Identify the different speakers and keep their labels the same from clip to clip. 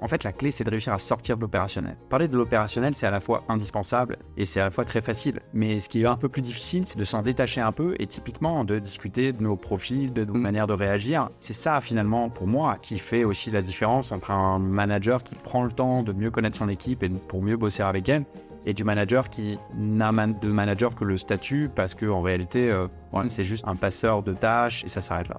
Speaker 1: En fait, la clé, c'est de réussir à sortir de l'opérationnel. Parler de l'opérationnel, c'est à la fois indispensable et c'est à la fois très facile. Mais ce qui est un peu plus difficile, c'est de s'en détacher un peu et typiquement de discuter de nos profils, de nos
Speaker 2: Mm.
Speaker 1: manières de réagir. C'est ça, finalement, pour moi, qui fait aussi la différence entre un manager qui prend le temps de mieux connaître son équipe et pour mieux bosser avec elle et du manager qui n'a de manager que le statut parce qu'en réalité, euh, c'est juste un passeur de tâches et ça s'arrête là.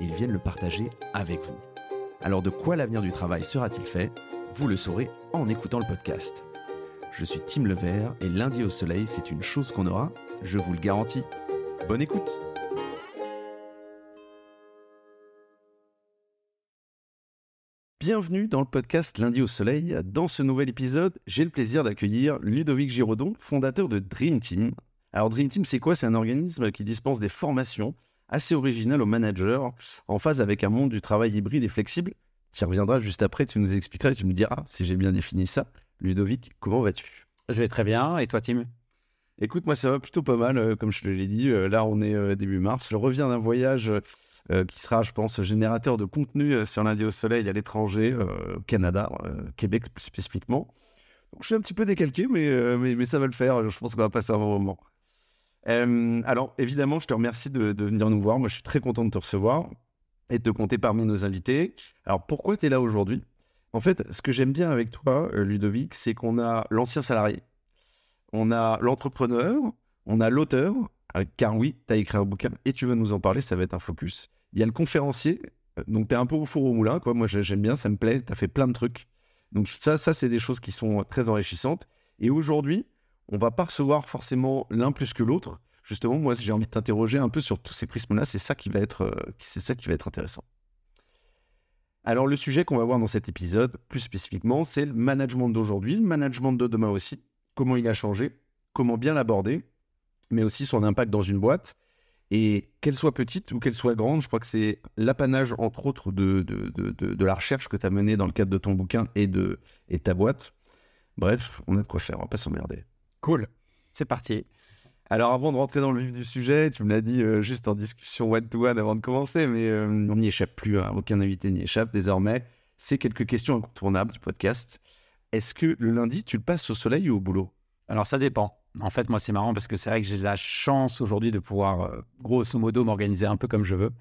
Speaker 2: et ils viennent le partager avec vous. Alors de quoi l'avenir du travail sera-t-il fait? Vous le saurez en écoutant le podcast. Je suis Tim Levert et lundi au soleil, c'est une chose qu'on aura, je vous le garantis. Bonne écoute Bienvenue dans le podcast Lundi au Soleil. Dans ce nouvel épisode, j'ai le plaisir d'accueillir Ludovic Giraudon, fondateur de Dream Team. Alors Dream Team, c'est quoi? C'est un organisme qui dispense des formations assez originales aux managers en phase avec un monde du travail hybride et flexible. Tu y reviendras juste après, tu nous expliqueras et tu me diras si j'ai bien défini ça. Ludovic, comment vas-tu?
Speaker 1: Je vais très bien. Et toi, Tim?
Speaker 2: Écoute, moi ça va plutôt pas mal, euh, comme je te l'ai dit. Euh, là, on est euh, début mars. Je reviens d'un voyage qui sera, je pense, générateur de contenu sur lundi au soleil à l'étranger, au Canada, Québec plus spécifiquement. Donc je suis un petit peu décalqué, mais, mais, mais ça va le faire. Je pense qu'on va passer un bon moment. Euh, alors, évidemment, je te remercie de, venir nous voir. Moi, je suis très content de te recevoir et de te compter parmi nos invités. Alors, pourquoi tu es là aujourd'hui? En fait, ce que j'aime bien avec toi, euh, Ludovic, c'est qu'on a l'ancien salarié, on a l'entrepreneur, on a l'auteur, euh, car oui, tu as écrit un bouquin et tu vas nous en parler, ça va être un focus. Il y a le conférencier, donc tu es un peu au four au moulin. Moi, j'ai- j'aime bien, ça me plaît, tu as fait plein de trucs. Donc, ça, ça c'est des choses qui sont très enrichissantes. Et aujourd'hui, on va pas recevoir forcément l'un plus que l'autre. Justement, moi, j'ai envie de t'interroger un peu sur tous ces prismes-là. C'est ça qui va être, euh, c'est ça qui va être intéressant. Alors, le sujet qu'on va voir dans cet épisode, plus spécifiquement, c'est le management d'aujourd'hui, le management de demain aussi. Comment il a changé, comment bien l'aborder, mais aussi son impact dans une boîte. Et qu'elle soit petite ou qu'elle soit grande, je crois que c'est l'apanage, entre autres, de, de, de, la recherche que tu as menée dans le cadre de ton bouquin et de, et ta boîte. Bref, on a de quoi faire, on va pas s'emmerder.
Speaker 1: Cool. C'est parti.
Speaker 2: Alors avant de rentrer dans le vif du sujet, tu me l'as dit euh, juste en discussion one-to-one avant de commencer, mais euh, on n'y échappe plus, hein, aucun invité n'y échappe désormais. C'est quelques questions incontournables du podcast. Est-ce que le lundi, tu le passes au soleil ou au boulot?
Speaker 1: Alors ça dépend. En fait, moi, c'est marrant parce que c'est vrai que j'ai la chance aujourd'hui de pouvoir, euh, grosso modo, m'organiser un peu comme je veux.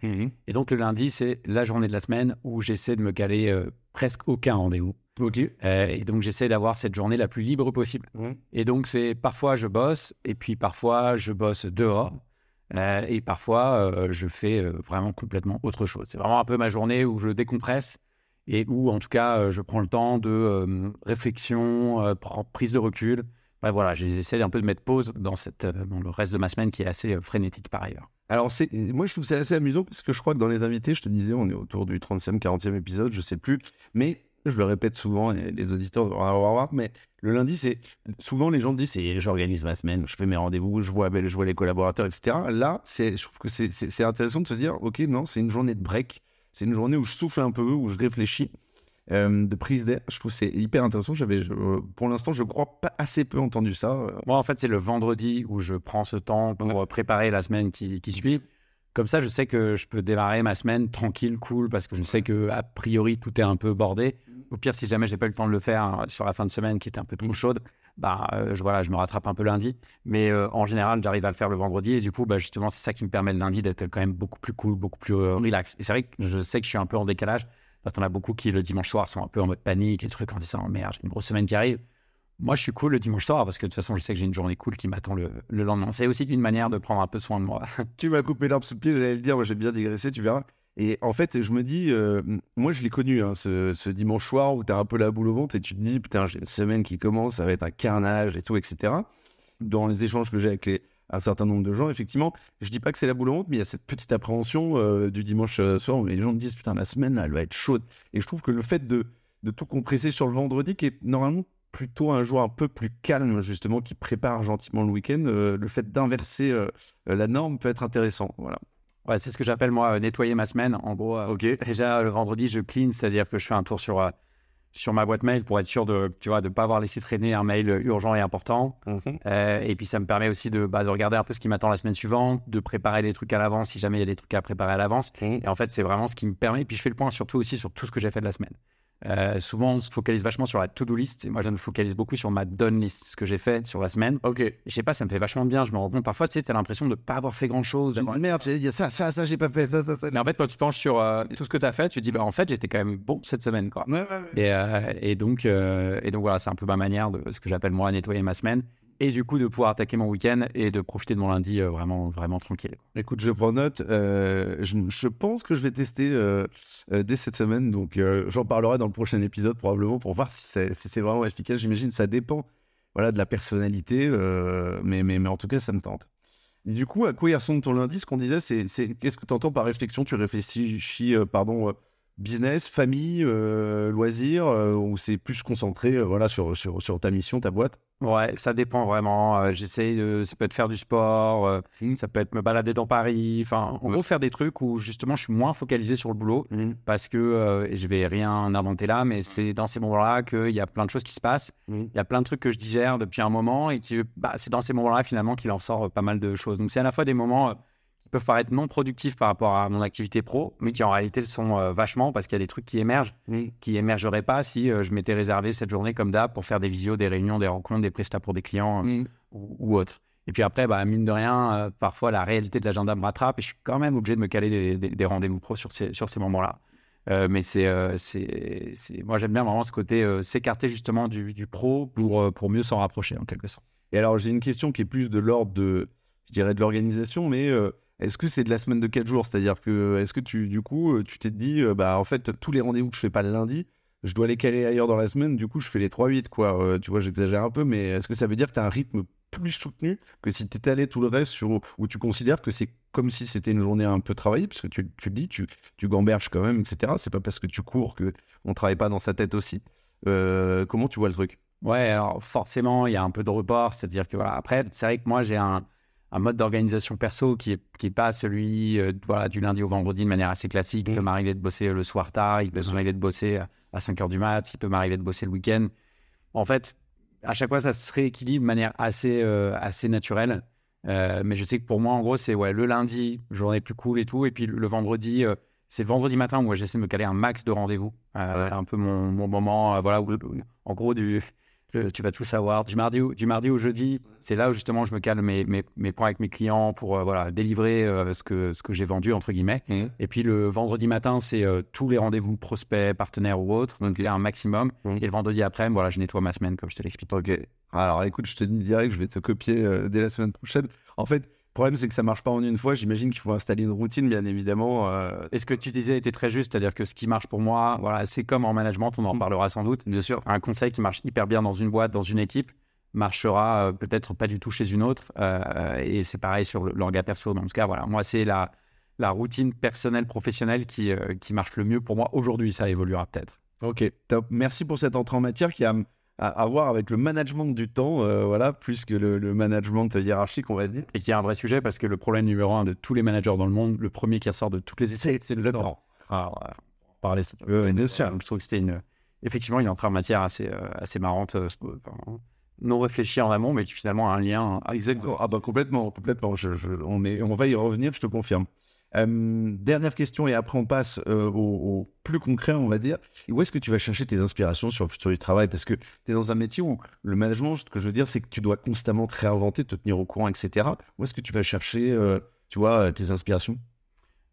Speaker 1: Et donc, le lundi, c'est la journée de la semaine où j'essaie de me caler presque aucun rendez-vous.
Speaker 2: Ok.
Speaker 1: Euh, et donc, j'essaie d'avoir cette journée la plus libre possible. Et donc, c'est parfois je bosse, et puis parfois je bosse dehors, euh, et parfois euh, je fais vraiment complètement autre chose. C'est vraiment un peu ma journée où je décompresse et où, en tout cas, je prends le temps de réflexion, pr- prise de recul. Bref, voilà, j'essaie un peu de mettre pause dans, cette, dans le reste de ma semaine qui est assez frénétique par ailleurs.
Speaker 2: Alors, c'est, moi, je trouve ça assez amusant parce que je crois que dans les invités, je te disais, on est autour du 30e, 40e épisode, je sais plus. Mais je le répète souvent, et les auditeurs vont avoir voir, mais le lundi, c'est souvent les gens disent, c'est j'organise ma semaine, je fais mes rendez-vous, je vois, je vois les collaborateurs, etc. Là, je trouve que c'est, intéressant de se dire, ok, non, c'est une journée de break, c'est une journée où je souffle un peu, où je réfléchis, euh, de prise d'air. Je trouve que c'est hyper intéressant. J'avais, pour l'instant, je crois pas assez peu entendu ça. euh,
Speaker 1: Moi, en fait, c'est le vendredi où je prends ce temps pour euh, préparer la semaine qui, qui suit. Comme ça, je sais que je peux démarrer ma semaine tranquille, cool, parce que je sais que a priori tout est un peu bordé. Au pire, si jamais j'ai pas eu le temps de le faire hein, sur la fin de semaine qui était un peu trop chaude, bah euh, je, voilà, je me rattrape un peu lundi. Mais euh, en général, j'arrive à le faire le vendredi et du coup, bah, justement, c'est ça qui me permet le lundi d'être quand même beaucoup plus cool, beaucoup plus euh, relax. Et c'est vrai que je sais que je suis un peu en décalage. Quand on a beaucoup qui le dimanche soir sont un peu en mode panique et trucs en disant oh, merde, j'ai une grosse semaine qui arrive. Moi, je suis cool le dimanche soir parce que de toute façon, je sais que j'ai une journée cool qui m'attend le, le lendemain. C'est aussi une manière de prendre un peu soin de moi.
Speaker 2: Tu m'as coupé l'arbre sous le pied, j'allais le dire, moi j'ai bien digressé, tu verras. Et en fait, je me dis, euh, moi je l'ai connu, hein, ce, dimanche soir où t'as un peu la boule au ventre et tu te dis, putain, j'ai une semaine qui commence, ça va être un carnage et tout, etc. Dans les échanges que j'ai avec un certain nombre de gens. Effectivement, je dis pas que c'est la boule au ventre, mais il y a cette petite appréhension euh, du dimanche euh, soir où les gens me disent putain la semaine là, elle va être chaude. Et je trouve que le fait de, de tout compresser sur le vendredi, qui est normalement plutôt un jour un peu plus calme justement, qui prépare gentiment le week-end, euh, le fait d'inverser euh, la norme peut être intéressant. Voilà.
Speaker 1: Ouais, c'est ce que j'appelle moi euh, nettoyer ma semaine. En gros, euh, déjà le vendredi, je clean, c'est-à-dire que je fais un tour sur, euh, sur ma boîte mail pour être sûr de tu vois de pas avoir laissé traîner un mail urgent et important. Euh, et puis ça me permet aussi de, bah, de regarder un peu ce qui m'attend la semaine suivante, de préparer des trucs à l'avance si jamais il y a des trucs à préparer à l'avance. Et en fait, c'est vraiment ce qui me permet. Et puis je fais le point surtout aussi sur tout ce que j'ai fait de la semaine. Euh, souvent, on se focalise vachement sur la to-do list. Et moi, je me focalise beaucoup sur ma done list, ce que j'ai fait sur la semaine.
Speaker 2: Ok.
Speaker 1: Et je sais pas, ça me fait vachement bien. Je me rends compte parfois, tu sais, as l'impression de ne pas avoir fait grand-chose.
Speaker 2: Merde, il y a ça, ça, ça, j'ai pas fait, ça, ça, ça.
Speaker 1: Mais en fait, quand tu penches sur euh, tout ce que tu as fait, tu te dis, bah, en fait, j'étais quand même bon cette semaine. Quoi.
Speaker 2: Ouais, ouais, ouais.
Speaker 1: Et, euh, et donc, et donc voilà, c'est un peu ma manière de ce que j'appelle moi nettoyer ma semaine. Et du coup, de pouvoir attaquer mon week-end et de profiter de mon lundi euh, vraiment, vraiment tranquille.
Speaker 2: Écoute, je prends note. Euh, je, pense que je vais tester euh, dès cette semaine. Donc, j'en parlerai dans le prochain épisode probablement pour voir si c'est vraiment efficace. J'imagine ça dépend voilà, de la personnalité. mais, mais, mais en tout cas, ça me tente. Du coup, à quoi il ressemble ton lundi? Ce qu'on disait, c'est qu'est-ce que tu entends par réflexion? Tu réfléchis, pardon, business, famille, euh, loisirs, euh, ou c'est plus concentré euh, voilà, sur, sur, sur ta mission, ta boîte?
Speaker 1: Ouais, ça dépend vraiment. Euh, J'essaye de. Ça peut être faire du sport,
Speaker 2: Mhm.
Speaker 1: ça peut être me balader dans Paris. Enfin, en
Speaker 2: Ouais.
Speaker 1: gros, faire des trucs où justement je suis moins focalisé sur le boulot parce que et je vais rien inventer là, mais c'est dans ces moments-là qu'il y a plein de choses qui se passent.
Speaker 2: Mhm.
Speaker 1: Il y a plein de trucs que je digère depuis un moment et qui, bah, c'est dans ces moments-là finalement qu'il en sort pas mal de choses. Donc c'est à la fois des moments peuvent paraître non productifs par rapport à mon activité pro, mais qui en réalité le sont euh, vachement parce qu'il y a des trucs qui émergent, qui émergeraient pas si euh, je m'étais réservé cette journée comme d'hab pour faire des visios, des réunions, des rencontres, des prestats pour des clients euh, ou, ou autre. Et puis après, bah, mine de rien, euh, parfois la réalité de l'agenda me rattrape et je suis quand même obligé de me caler des, des- des rendez-vous pro sur ces, sur ces moments-là. Euh, mais c'est, euh, c'est, c'est- moi j'aime bien vraiment ce côté euh, s'écarter justement du, du pro pour, euh, pour mieux s'en rapprocher en quelque sorte.
Speaker 2: Et alors, j'ai une question qui est plus de l'ordre de, je dirais, de l'organisation, mais euh, est-ce que c'est de la semaine de 4 jours? C'est-à-dire que, est-ce que tu, du coup, euh, tu t'es dit, euh, bah, en fait, tous les rendez-vous que je fais pas le lundi, je dois les caler ailleurs dans la semaine, du coup, je fais les 3-8, quoi. Euh, tu vois, j'exagère un peu, mais est-ce que ça veut dire que tu as un rythme plus soutenu que si tu allé tout le reste sur, où tu considères que c'est comme si c'était une journée un peu travaillée, parce que tu, tu le dis, tu, tu gamberges quand même, etc. C'est pas parce que tu cours que on travaille pas dans sa tête aussi. Comment tu vois le truc?
Speaker 1: Ouais, alors forcément, il y a un peu de report, c'est-à-dire que voilà, après, c'est vrai que moi j'ai un, un mode d'organisation perso qui est, qui est pas celui euh, voilà, du lundi au vendredi de manière assez classique. Il peut m'arriver de bosser le soir tard, il peut m'arriver de bosser à 5 heures du mat, il peut m'arriver de bosser le week-end. En fait, à chaque fois, ça se rééquilibre de manière assez, euh, assez naturelle. Euh, mais je sais que pour moi, en gros, c'est ouais, le lundi, journée plus cool et tout. Et puis le vendredi, euh, c'est vendredi matin où j'essaie de me caler un max de rendez-vous. Euh,
Speaker 2: Ouais.
Speaker 1: C'est un peu mon, mon moment, euh, voilà, où- en gros, du, le- tu vas tout savoir. Du mardi au, du mardi au jeudi, c'est là où justement je me cale mes, mes, mes points avec mes clients pour euh, voilà, délivrer euh, ce que, ce que j'ai vendu, entre guillemets. Et puis le vendredi matin, c'est euh, tous les rendez-vous prospects, partenaires ou autres. Donc il y a un maximum.
Speaker 2: Mhm.
Speaker 1: Et le vendredi après, voilà, je nettoie ma semaine, comme je te l'explique.
Speaker 2: Ok. Alors écoute, je te dis direct, je vais te copier dès la semaine prochaine. En fait, problème, c'est que ça marche pas en une fois. J'imagine qu'il faut installer une routine, bien évidemment. euh,
Speaker 1: Et ce que tu disais était très juste, c'est-à-dire que ce qui marche pour moi, voilà, c'est comme en management, on en
Speaker 2: Mhm.
Speaker 1: parlera sans doute.
Speaker 2: bien sûr.
Speaker 1: Un conseil qui marche hyper bien dans une boîte, dans une équipe, marchera euh, peut-être pas du tout chez une autre. euh, et c'est pareil sur l'orga perso. Mais en tout cas, voilà, moi, c'est la, la routine personnelle, professionnelle qui, euh, qui marche le mieux pour moi aujourd'hui. Ça évoluera peut-être.
Speaker 2: Ok, top. Merci pour cette entrée en matière qui a à, à voir avec le management du temps, euh, voilà, plus que le, le management hiérarchique, on va dire.
Speaker 1: Et qui est un vrai sujet parce que le problème numéro un de tous les managers dans le monde, le premier qui ressort de toutes les essais, c'est le, temps. Alors, euh, parler.
Speaker 2: Ouais, bien sûr.
Speaker 1: Je trouve que c'était une, effectivement une entrée en matière assez, euh, assez marrante, euh, enfin, non réfléchie en amont, mais qui finalement a un lien.
Speaker 2: Ah, exactement. Ah bah complètement, complètement. Je- je- on, est, on va y revenir, je te confirme. Euh, dernière question et après on passe euh, au, plus concret, on va dire. Où est-ce que tu vas chercher tes inspirations sur le futur du travail? Parce que tu es dans un métier où le management, ce que je veux dire, c'est que tu dois constamment te réinventer, te tenir au courant, etc. Où est-ce que tu vas chercher, euh, tu vois, tes inspirations?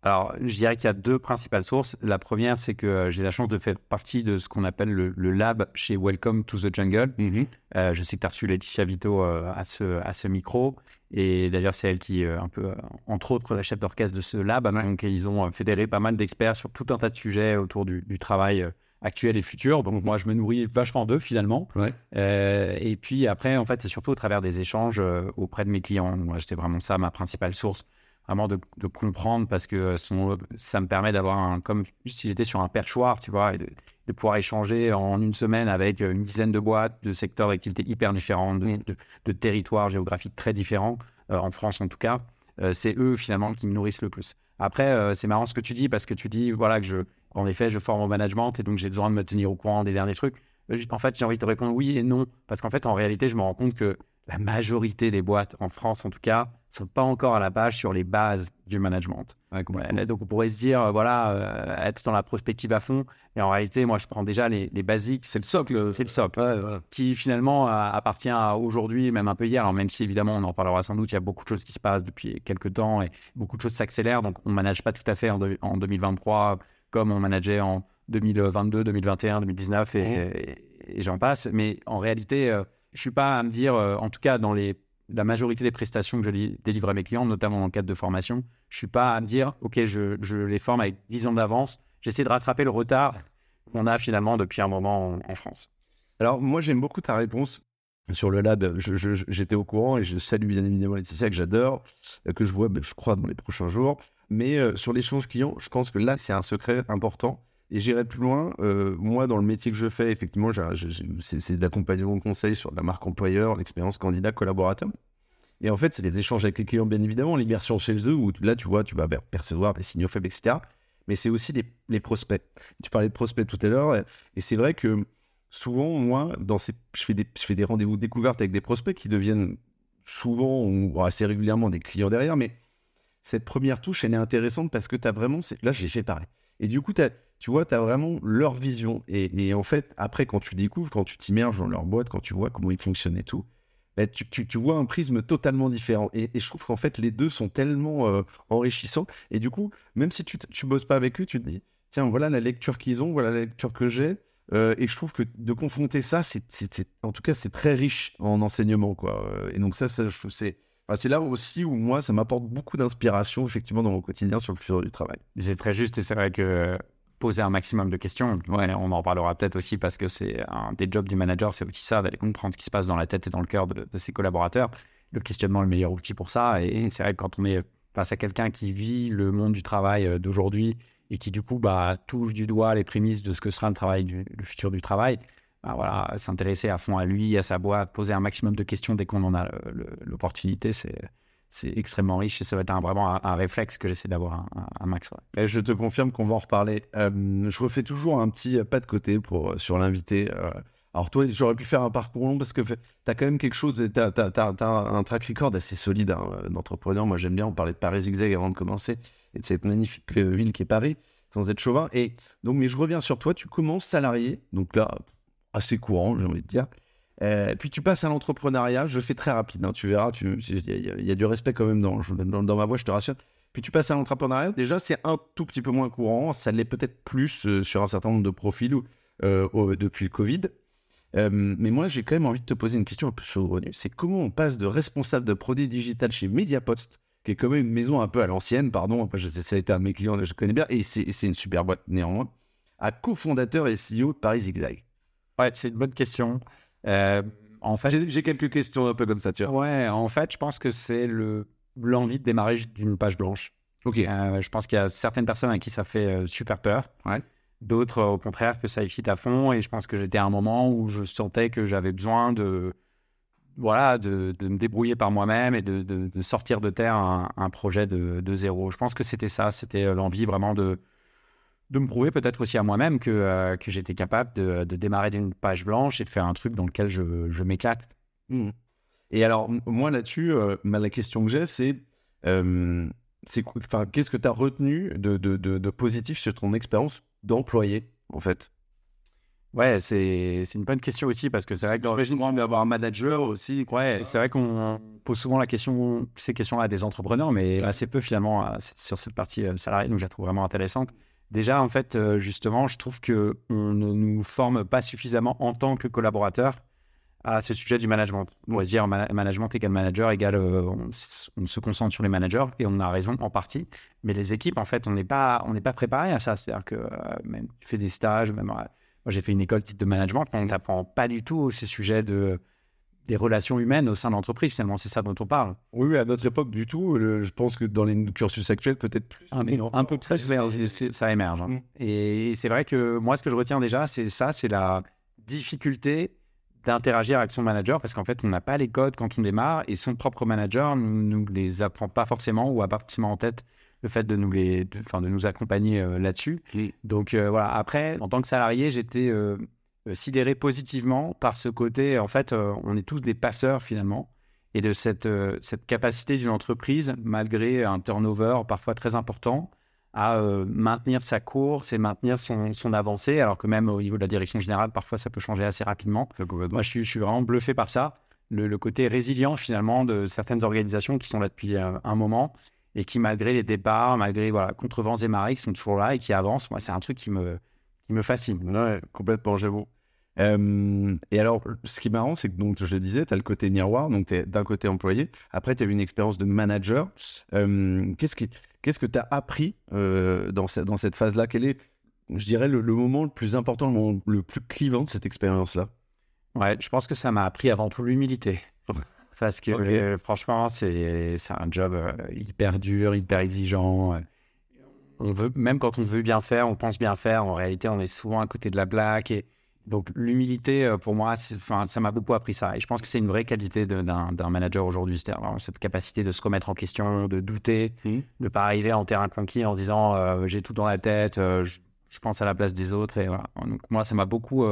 Speaker 1: Alors, je dirais qu'il y a deux principales sources. La première, c'est que euh, j'ai la chance de faire partie de ce qu'on appelle le, le lab chez Welcome to the Jungle. Euh, je sais que tu as reçu Laetitia Vito euh, à, ce, à ce micro. Et d'ailleurs, c'est elle qui, euh, un peu, entre autres, la chef d'orchestre de ce lab. Donc, ils ont fédéré pas mal d'experts sur tout un tas de sujets autour du, du travail actuels et futurs. Donc moi, je me nourris vachement d'eux finalement.
Speaker 2: Ouais.
Speaker 1: Et puis après, en fait, c'est surtout au travers des échanges auprès de mes clients. Moi, c'était vraiment ça ma principale source, vraiment de, de comprendre parce que son, ça me permet d'avoir un, comme si j'étais sur un perchoir, tu vois, et de, de pouvoir échanger en une semaine avec une dizaine de boîtes, de secteurs d'activité hyper différents, de, de, de territoires géographiques très différents, euh, en France en tout cas. Euh, c'est eux finalement qui me nourrissent le plus. Après, euh, c'est marrant ce que tu dis parce que tu dis voilà que je, en effet, je forme au management et donc j'ai besoin de me tenir au courant des derniers trucs. En fait, j'ai envie de te répondre oui et non parce qu'en fait, en réalité, je me rends compte que la majorité des boîtes en France, en tout cas, sont pas encore à la page sur les bases du management.
Speaker 2: Ouais, complètement.
Speaker 1: Ouais, donc on pourrait se dire, euh, voilà, euh, être dans la prospective à fond. Et en réalité, moi, je prends déjà les, les basiques. C'est le socle, c'est le socle
Speaker 2: Ouais, voilà.
Speaker 1: qui finalement a- appartient à aujourd'hui, même un peu hier. Alors même si évidemment on en parlera sans doute, il y a beaucoup de choses qui se passent depuis quelques temps et beaucoup de choses s'accélèrent. Donc on ne manage pas tout à fait en, de- en 2023 comme on manageait en 2022, 2021, 2019 et, et- et j'en passe. Mais en réalité, euh, je suis pas à me dire, euh, en tout cas dans la majorité des prestations que je li- délivre à mes clients, notamment dans le cadre de formation, je suis pas à me dire, ok, je, les forme avec 10 ans d'avance. J'essaie de rattraper le retard qu'on a finalement depuis un moment en- France.
Speaker 2: Alors, moi, j'aime beaucoup ta réponse sur le lab. J'étais au courant et je salue bien évidemment Laetitia, que j'adore, euh, que je vois, ben, je crois, dans les prochains jours. Mais euh, sur l'échange client, je pense que là, c'est un secret important. Et j'irai plus loin. Euh, moi, dans le métier que je fais, effectivement, c'est c'est de conseil sur la marque employeur, l'expérience candidat, collaborateur. Et en fait, c'est les échanges avec les clients, bien évidemment, l'immersion chez eux, où là, tu vois, tu vas percevoir des signaux faibles, etc. Mais c'est aussi les, prospects. Tu parlais de prospects tout à l'heure, et- c'est vrai que souvent, moi, dans ces, je fais des, des rendez-vous découvertes avec des prospects qui deviennent souvent ou assez régulièrement des clients derrière, mais cette première touche, elle est intéressante parce que tu as vraiment, là, je les fais parler. Et du coup, t'as- tu vois, tu as vraiment leur vision. Et, en fait, après, quand tu découvres, quand tu t'immerges dans leur boîte, quand tu vois comment ils fonctionnent et tout, bah, tu, vois un prisme totalement différent. Et, je trouve qu'en fait, les deux sont tellement euh, enrichissants. Et du coup, même si tu, tu bosses pas avec eux, tu te dis, tiens, voilà la lecture qu'ils ont, voilà la lecture que j'ai. Euh, et je trouve que de confronter ça, en tout cas, c'est très riche en enseignement, quoi. Euh, Et donc ça, ça c'est, c'est là aussi où moi, ça m'apporte beaucoup d'inspiration, effectivement, dans mon quotidien sur le futur du travail.
Speaker 1: C'est très juste et c'est vrai que poser un maximum de questions, ouais, on en parlera peut-être aussi parce que c'est un des jobs du manager, c'est aussi ça, d'aller comprendre ce qui se passe dans la tête et dans le cœur de, ses collaborateurs. Le questionnement est le meilleur outil pour ça. Et c'est vrai que quand on est face à quelqu'un qui vit le monde du travail euh, d'aujourd'hui et qui du coup bah, touche du doigt les prémices de ce que sera le travail, le futur du travail, bah, voilà, s'intéresser à fond à lui, à sa boîte, poser un maximum de questions dès qu'on en a le- l'opportunité, c'est c'est extrêmement riche et ça va être vraiment un, réflexe que j'essaie d'avoir un, max.
Speaker 2: je te confirme qu'on va en reparler. Euh, je refais toujours un petit pas de côté pour, euh, sur l'invité. euh. alors toi, j'aurais pu faire un parcours long parce que tu as quand même quelque chose, tu as, un track record assez solide hein, d'entrepreneur. Moi j'aime bien, on parlait de Paris Zigzag avant de commencer, et de cette magnifique ville qui est Paris, sans être chauvin. Et donc, mais je reviens sur toi, tu commences salarié, donc là, assez courant, j'ai envie de dire. Euh, puis tu passes à l'entrepreneuriat, je fais très rapide, hein, tu verras, il y, a- du respect quand même dans, ma voix, je te rassure. Puis tu passes à l'entrepreneuriat, déjà c'est un tout petit peu moins courant, ça l'est peut-être plus euh, sur un certain nombre de profils euh, depuis le Covid. Mais moi j'ai quand même envie de te poser une question un peu saugrenue, c'est comment on passe de responsable de produits digital chez Mediapost, qui est quand même une maison un peu à l'ancienne, pardon, je- ça a été un de mes clients, je connais bien, et c'est une super boîte néanmoins, à cofondateur et CEO de Paris Zigzag?
Speaker 1: Ouais, c'est une bonne question. Euh, en fait,
Speaker 2: J'ai quelques questions un peu comme ça, tu vois.
Speaker 1: ouais, en fait, je pense que c'est le l'envie de démarrer d'une page blanche.
Speaker 2: Ok.
Speaker 1: Euh, je pense qu'il y a certaines personnes à qui ça fait euh, super peur.
Speaker 2: Ouais.
Speaker 1: D'autres, au contraire, que ça excite à fond. Et je pense que j'étais à un moment où je sentais que j'avais besoin de, voilà, de, de me débrouiller par moi-même et de, de- de sortir de terre un, un projet de, de zéro. Je pense que c'était ça. C'était l'envie vraiment de, de me prouver peut-être aussi à moi-même que, euh, que j'étais capable de, de démarrer d'une page blanche et de faire un truc dans lequel je, je m'éclate.
Speaker 2: Mhm. Et alors, moi là-dessus, euh, la question que j'ai, c'est euh, qu'est-ce que tu as retenu de, de, de, positif sur ton expérience d'employé, en fait?
Speaker 1: Ouais, c'est une bonne question aussi parce que c'est vrai que
Speaker 2: J'imagine quand même d'avoir un manager aussi.
Speaker 1: Ouais, c'est vrai qu'on pose souvent la question, ces questions-là à des entrepreneurs, mais assez peu finalement à- sur cette partie euh, salariée, donc je la trouve vraiment intéressante. Déjà, en fait, euh, justement, je trouve que on ne nous forme pas suffisamment en tant que collaborateur à ce sujet du management. On va dire mana- management égale manager égale euh, on, se concentre sur les managers et on a raison en partie. Mais les équipes, en fait, on n'est pas on n'est pas préparé à ça. C'est-à-dire que euh, même tu fais des stages, même Moi, j'ai fait une école type de management, on n'apprend pas du tout ces sujets de des relations humaines au sein de l'entreprise. Finalement, c'est ça dont on parle.
Speaker 2: Oui, à notre époque, du tout. je pense que dans les cursus actuels, peut-être plus.
Speaker 1: Un, un peu plus, ça émerge. Hein. Mm. Et c'est vrai que moi, ce que je retiens déjà, c'est ça, c'est la difficulté d'interagir avec son manager parce qu'en fait, on n'a pas les codes quand on démarre et son propre manager ne nous, les apprend pas forcément ou a pas forcément en tête le fait de nous, les, de, de nous accompagner euh, là-dessus. Donc euh, voilà, après, en tant que salarié, j'étais euh, sidéré positivement par ce côté, en fait, on est tous des passeurs finalement et de cette, cette capacité d'une entreprise, malgré un turnover parfois très important, à euh, maintenir sa course et maintenir son, son, avancée, alors que même au niveau de la direction générale, parfois ça peut changer assez rapidement. Moi, je suis, je suis, vraiment bluffé par ça, le, côté résilient finalement de certaines organisations qui sont là depuis euh, un, moment et qui, malgré les départs, malgré voilà, contre vents et marées, qui sont toujours là et qui avancent, moi, c'est un truc qui me, qui me fascine.
Speaker 2: Ouais, complètement, j'avoue. Euh, et alors, ce qui est marrant, c'est que donc, je le disais, tu as le côté miroir, donc tu es d'un côté employé, après tu as eu une expérience de manager. Qu'est-ce qui Qu'est-ce que tu as appris euh, dans, cette, dans cette phase-là? Quel est, je dirais, le, moment le plus important, le moment le plus clivant de cette expérience-là?
Speaker 1: Ouais, je pense que ça m'a appris avant tout l'humilité. Parce que euh, franchement, c'est un job euh, hyper dur, hyper exigeant. On veut, même quand on veut bien faire, on pense bien faire, en réalité, on est souvent à côté de la blague. Et, donc l'humilité, euh, pour moi, ça m'a beaucoup appris ça. Et je pense que c'est une vraie qualité d'un manager aujourd'hui, c'est-à-dire cette capacité de se remettre en question, de douter, mmh. de ne pas arriver en terrain conquis en disant euh, j'ai tout dans la tête, euh, je, pense à la place des autres. Et voilà. Donc moi, ça m'a beaucoup,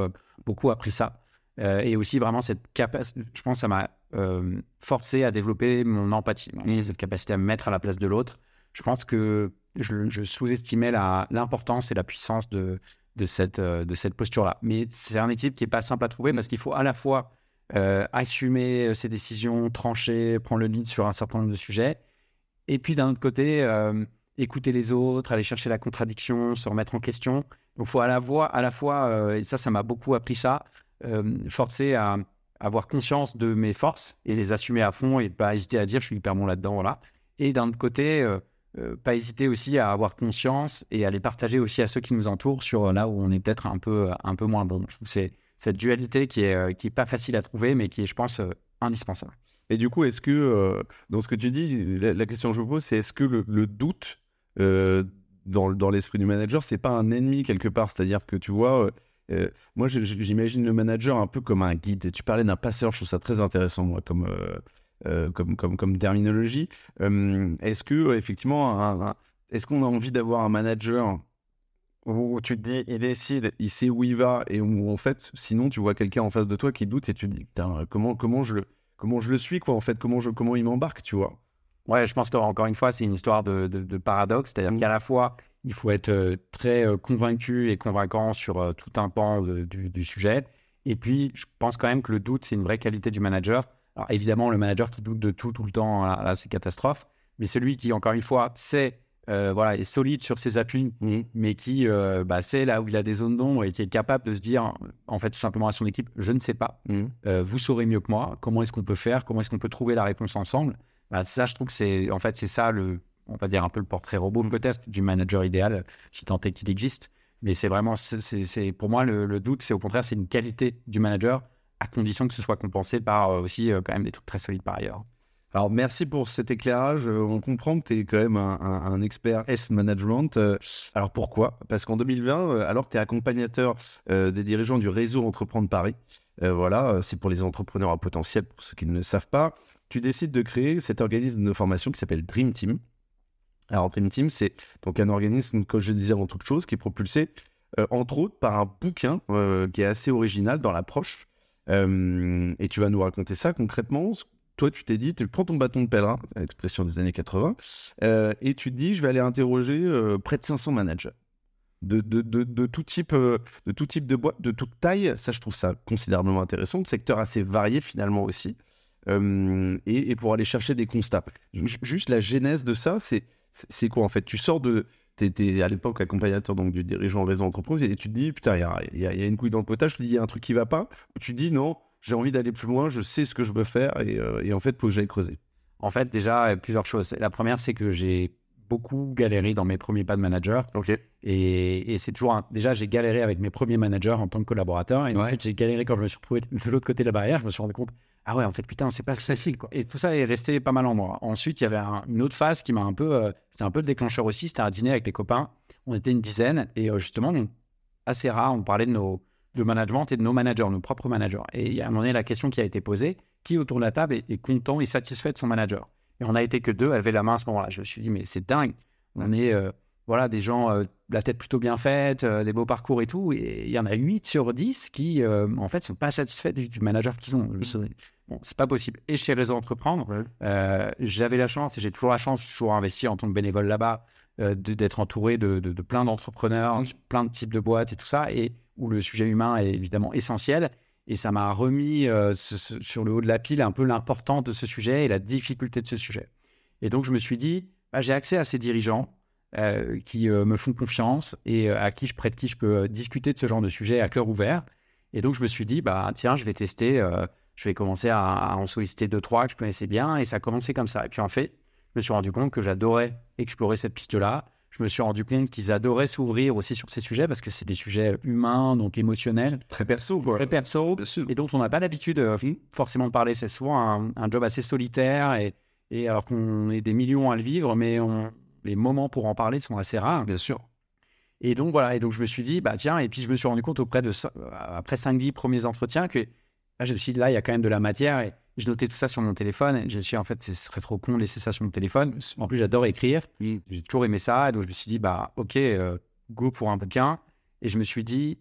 Speaker 1: beaucoup appris ça. et aussi vraiment cette capacité, je pense que ça m'a forcé à développer mon empathie, mmh. cette capacité à me mettre à la place de l'autre. Je pense que je, je sous-estimais l'importance et la puissance de, de cette, euh, de cette posture-là. Mais c'est un équilibre qui n'est pas simple à trouver parce qu'il faut à la fois euh, assumer euh, ses décisions, trancher, prendre le lead sur un certain nombre de sujets, et puis d'un autre côté, écouter les autres, aller chercher la contradiction, se remettre en question. Donc il faut à la, fois, à la fois et ça, ça m'a beaucoup appris ça, forcer à avoir conscience de mes forces et les assumer à fond et pas hésiter à dire je suis hyper bon là-dedans, voilà. Et d'un autre côté, euh, pas hésiter aussi à avoir conscience et à les partager aussi à ceux qui nous entourent sur euh, là où on est peut-être un peu, un peu moins bon. C'est cette dualité qui est, euh, qui est pas facile à trouver, mais qui est, je pense, indispensable.
Speaker 2: Et du coup, est-ce que, dans ce que tu dis, la, question que je me pose, c'est est-ce que le, doute dans, dans l'esprit du manager, c'est pas un ennemi quelque part? C'est-à-dire que tu vois, moi, j'imagine le manager un peu comme un guide. tu parlais d'un passeur, je trouve ça très intéressant, moi, comme, euh, comme, comme, comme terminologie. Euh, est-ce que, effectivement, est-ce qu'on a envie d'avoir un manager où tu te dis, il décide, il sait où il va, et où en fait, sinon, tu vois quelqu'un en face de toi qui doute et tu te dis, comment, comment, je, le, comment je le suis, quoi, en fait, comment, je, comment il m'embarque, tu vois?
Speaker 1: Ouais, je pense qu'encore une fois, c'est une histoire de, de, paradoxe, c'est-à-dire mmh. qu'à la fois, il faut être euh, très convaincu et convaincant sur tout un pan du, du, sujet, et puis, je pense quand même que le doute, c'est une vraie qualité du manager. Alors évidemment, le manager qui doute de tout tout le temps, là, c'est catastrophe. Mais celui qui, encore une fois, sait, euh, voilà, est solide sur ses appuis, mmh. mais qui euh, bah, sait là où il a des zones d'ombre et qui est capable de se dire, en fait, tout simplement à son équipe, je ne sais pas. Mmh. Euh, vous saurez mieux que moi. Comment est-ce qu'on peut faire? Comment est-ce qu'on peut trouver la réponse ensemble? Bah, Ça, je trouve que c'est, en fait, c'est ça le, on va dire un peu le portrait robot mmh. peut-être du manager idéal, si tant est qu'il existe. Mais c'est vraiment, c'est, pour moi, le, le doute, c'est au contraire, c'est une qualité du manager à condition que ce soit compensé par euh, aussi euh, quand même des trucs très solides par ailleurs.
Speaker 2: Alors, merci pour cet éclairage. Euh, on comprend que tu es quand même un, expert S-Management. Alors, pourquoi? Parce qu'en 2020, alors que tu es accompagnateur des dirigeants du réseau Entreprendre Paris, voilà, c'est pour les entrepreneurs à potentiel, pour ceux qui ne le savent pas, tu décides de créer cet organisme de formation qui s'appelle Dream Team. Alors, Dream Team, c'est donc un organisme, comme je disais avant toute chose, qui est propulsé, entre autres, par un bouquin qui est assez original dans l'approche euh, et tu vas nous raconter ça concrètement. Toi, tu t'es dit, tu prends ton bâton de pèlerin, expression des années 80, euh, et tu te dis, je vais aller interroger euh, près de 500 managers. De, de, de, tout type, de tout type de boîte, de toute taille. Ça, je trouve ça considérablement intéressant. De secteurs assez variés finalement aussi. et, pour aller chercher des constats. Juste la genèse de ça, c'est quoi en fait? Tu sors de, tu à l'époque accompagnateur donc, du dirigeant réseau entreprise et tu te dis, putain, il y a, une couille dans le potage, tu dis, il y a un truc qui va pas, tu te dis, non, j'ai envie d'aller plus loin, je sais ce que je veux faire et, euh, en fait, il faut que j'aille creuser.
Speaker 1: En fait, déjà, plusieurs choses. La première, c'est que j'ai beaucoup galéré dans mes premiers pas de manager.
Speaker 2: Ok.
Speaker 1: Et, et c'est toujours. un- Déjà, j'ai galéré avec mes premiers managers en tant que collaborateur. Et en fait, j'ai galéré quand je me suis retrouvé de l'autre côté de la barrière. Je me suis rendu compte. Ah ouais, en fait, putain, c'est pas facile, quoi. Et tout ça est resté pas mal en moi. Ensuite, il y avait un- une autre phase qui m'a un peu. euh, c'était un peu le déclencheur aussi. C'était un dîner avec les copains. On était une dizaine. Et euh, justement, on- assez rare, on parlait de nos de management et de nos managers, nos propres managers. Et à un moment donné, la question qui a été posée qui autour de la table est, est content et satisfait de son manager? Et on a été que deux à lever la main à ce moment-là. Je me suis dit, mais c'est dingue. On est euh, voilà, des gens, euh, la tête plutôt bien faite, euh, des beaux parcours et tout. Et il y en a 8 sur 10 qui, euh, en fait, sont pas satisfaits du, manager qu'ils ont. Bon, c'est pas possible. Et chez Réseau Entreprendre, euh, j'avais la chance, et j'ai toujours la chance, je suis toujours investi en tant que bénévole là-bas, euh, d'être entouré de, de- de plein d'entrepreneurs, plein de types de boîtes et tout ça, et où le sujet humain est évidemment essentiel. Et ça m'a remis euh, sur le haut de la pile un peu l'importance de ce sujet et la difficulté de ce sujet. Et donc, je me suis dit, bah, j'ai accès à ces dirigeants euh, qui euh, me font confiance et à qui je prête qui je peux discuter de ce genre de sujet à cœur ouvert. Et donc, je me suis dit, bah, tiens, je vais tester, je vais commencer à en solliciter deux, trois que je connaissais bien. Et ça a commencé comme ça. Et puis, en fait, je me suis rendu compte que j'adorais explorer cette piste-là. Je me suis rendu compte qu'ils adoraient s'ouvrir aussi sur ces sujets parce que c'est des sujets humains, donc émotionnels,
Speaker 2: Très perso, quoi.
Speaker 1: très perso et dont on n'a pas l'habitude euh, forcément de parler. C'est souvent un, un job assez solitaire et, et alors qu'on est des millions à le vivre, mais on- les moments pour en parler sont assez rares.
Speaker 2: Bien sûr.
Speaker 1: Et donc voilà, et donc je me suis dit, bah tiens, et puis je me suis rendu compte auprès de après 5-10 premiers entretiens que là, je me suis dit, là, il y a quand même de la matière et je notais tout ça sur mon téléphone. Et je me suis dit, en fait, ce serait trop con de laisser ça sur mon téléphone. En plus, j'adore écrire. J'ai toujours aimé ça. Et donc, je me suis dit, bah, ok, euh, go pour un bouquin. Et je me suis dit,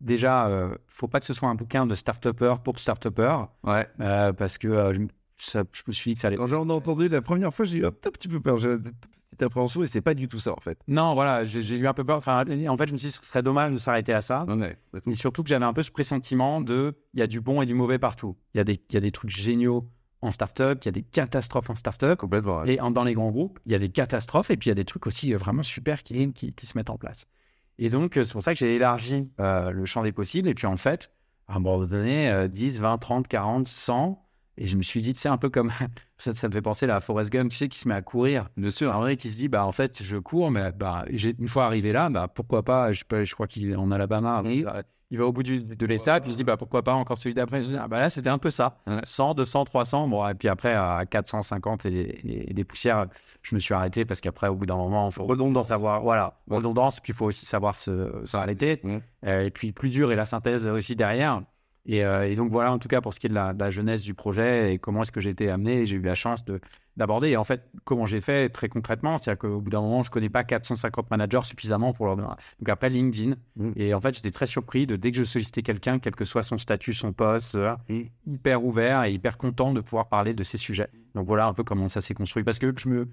Speaker 1: déjà, euh, faut pas que ce soit un bouquin de start-upper pour start-upper.
Speaker 2: Ouais.
Speaker 1: euh, parce que euh, je, me- ça- je me suis dit que ça allait.
Speaker 2: Quand j'en ai entendu la première fois, j'ai eu un tout petit peu peur. J'ai petite appréhension et c'est pas du tout ça, en fait.
Speaker 1: Non, voilà, j'ai eu un peu peur. Enfin, en fait, je me suis dit, ce serait dommage de s'arrêter à ça.
Speaker 2: Ouais.
Speaker 1: Mais surtout que j'avais un peu ce pressentiment de il y a du bon et du mauvais partout. Il y a des, y a des trucs géniaux en start-up, il y a des catastrophes en start-up.
Speaker 2: Complètement. ouais.
Speaker 1: Et en- dans les grands groupes, il y a des catastrophes et puis il y a des trucs aussi euh, vraiment super qui, qui, qui se mettent en place. Et donc, euh, c'est pour ça que j'ai élargi euh, le champ des possibles. Et puis, en fait, à un moment donné, euh, 10, 20, 30, 40, 100. Et je me suis dit, c'est un peu comme. ça, ça me fait penser là, à Forrest Gump, tu sais, qui se met à courir.
Speaker 2: Bien sûr.
Speaker 1: Un vrai qui se dit, bah, en fait, je cours, mais bah, une fois arrivé là, bah, pourquoi pas, je, je crois qu'il est en Alabama, il va au bout du- de l'étape, il se dit, bah, pourquoi pas encore celui d'après. Ah, bah, là, c'était un peu ça.
Speaker 2: Ouais.
Speaker 1: 100, 200, 300, bon, et puis après, à 450 et, et- et des poussières, je me suis arrêté parce qu'après, au bout d'un moment, il faut
Speaker 2: Redondance.
Speaker 1: savoir, voilà, redondance, puis il faut aussi savoir se, s'arrêter. Euh, et puis, plus dur est la synthèse aussi derrière. Et, euh, et donc voilà, en tout cas, pour ce qui est de la, de la jeunesse du projet et comment est-ce que j'ai été amené, j'ai eu la chance de, d'aborder. Et en fait, comment j'ai fait très concrètement, c'est-à-dire qu'au bout d'un moment, je connais pas 450 managers suffisamment pour leur. Donc après LinkedIn.
Speaker 2: Mm.
Speaker 1: Et en fait, j'étais très surpris de dès que je sollicitais quelqu'un, quel que soit son statut, son poste, euh,
Speaker 2: Mm.
Speaker 1: hyper ouvert et hyper content de pouvoir parler de ces sujets. Donc voilà un peu comment ça s'est construit. Parce que je me,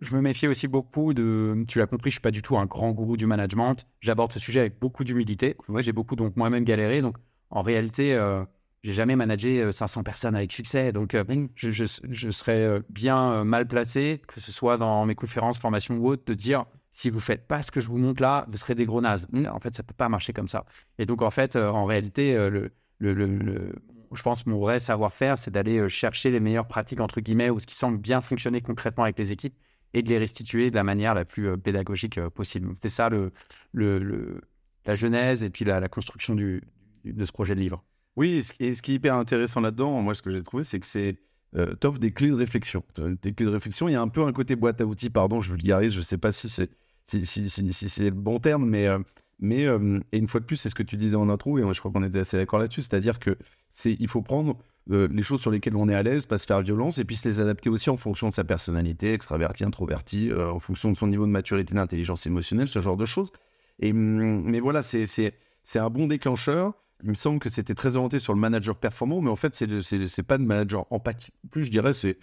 Speaker 1: je me méfiais aussi beaucoup de. Tu l'as compris, je suis pas du tout un grand gourou du management. J'aborde ce sujet avec beaucoup d'humilité. Ouais, j'ai beaucoup donc moi-même galéré. Donc en réalité, euh, j'ai jamais managé euh, 500 personnes avec succès. Donc euh, je, je, je serais euh, bien euh, mal placé, que ce soit dans mes conférences, formations ou autres, de dire si vous faites pas ce que je vous montre là, vous serez des gros nazes. En fait, ça peut pas marcher comme ça. Et donc en fait, euh, en réalité, euh, le, le, le- le- je pense mon vrai savoir-faire, c'est d'aller euh, chercher les meilleures pratiques entre guillemets ou ce qui semble bien fonctionner concrètement avec les équipes et de les restituer de la manière la plus euh, pédagogique euh, possible. C'était ça le, le, le- la genèse et puis la, la construction du- de ce projet de livre.
Speaker 2: Oui, et ce qui- est hyper intéressant là-dedans, moi, ce que j'ai trouvé, c'est que c'est euh, t'offres des clés de réflexion. Des clés de réflexion, il y a un peu un côté boîte à outils, pardon, je vulgarise, je sais pas si c'est le bon terme, mais, euh, mais euh, et une fois de plus, c'est ce que tu disais en intro, et moi, je crois qu'on était assez d'accord là-dessus, c'est-à-dire que c'est il faut prendre euh, les choses sur lesquelles on est à l'aise, pas se faire violence, et puis se les adapter aussi en fonction de sa personnalité, extraverti, introverti, en fonction de son niveau de maturité, d'intelligence émotionnelle, ce genre de choses. Et, hum, mais voilà, c'est un bon déclencheur. Il me semble que c'était très orienté sur le manager performant, mais en fait, c'est pas le manager empathique. Plus, je dirais, c'est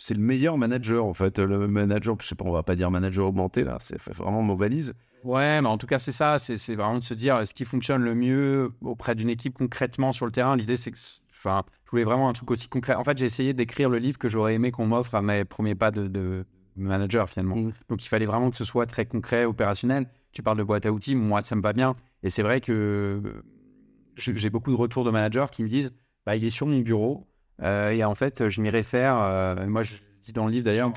Speaker 2: c'est le meilleur manager, en fait. Le manager, je sais pas, on va pas dire manager augmenté, là, c'est vraiment mot valise.
Speaker 1: Ouais, mais en tout cas, c'est ça. C'est vraiment de se dire ce qui fonctionne le mieux auprès d'une équipe concrètement sur le terrain? L'idée, c'est que, enfin, je voulais vraiment un truc aussi concret. En fait, j'ai essayé d'écrire le livre que j'aurais aimé qu'on m'offre à mes premiers pas de, de manager, finalement.
Speaker 2: Mm.
Speaker 1: Donc, il fallait vraiment que ce soit très concret, opérationnel. Tu parles de boîte à outils, moi, ça me va bien. Et c'est vrai que j'ai beaucoup de retours de managers qui me disent bah, il est sur mon bureau. Euh, et en fait, je m'y réfère. euh, moi, je dis dans le livre d'ailleurs,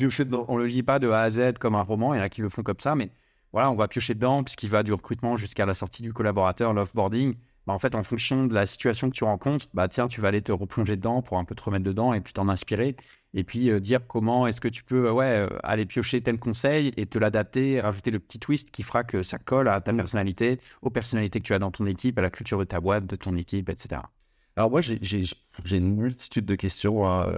Speaker 1: on le lit pas de A à Z comme un roman. Il y en a qui le font comme ça, mais voilà, on va piocher dedans puisqu'il va du recrutement jusqu'à la sortie du collaborateur, l'offboarding. Bah, en fait, en fonction de la situation que tu rencontres, bah tiens, tu vas aller te replonger dedans pour un peu te remettre dedans et puis t'en inspirer. Et puis euh, dire comment est-ce que tu peux euh, ouais, euh, aller piocher tel conseil et te l'adapter, rajouter le petit twist qui fera que ça colle à ta personnalité, aux personnalités que tu as dans ton équipe, à la culture de ta boîte, de ton équipe, etc.
Speaker 2: Alors moi, j'ai- une multitude de questions hein,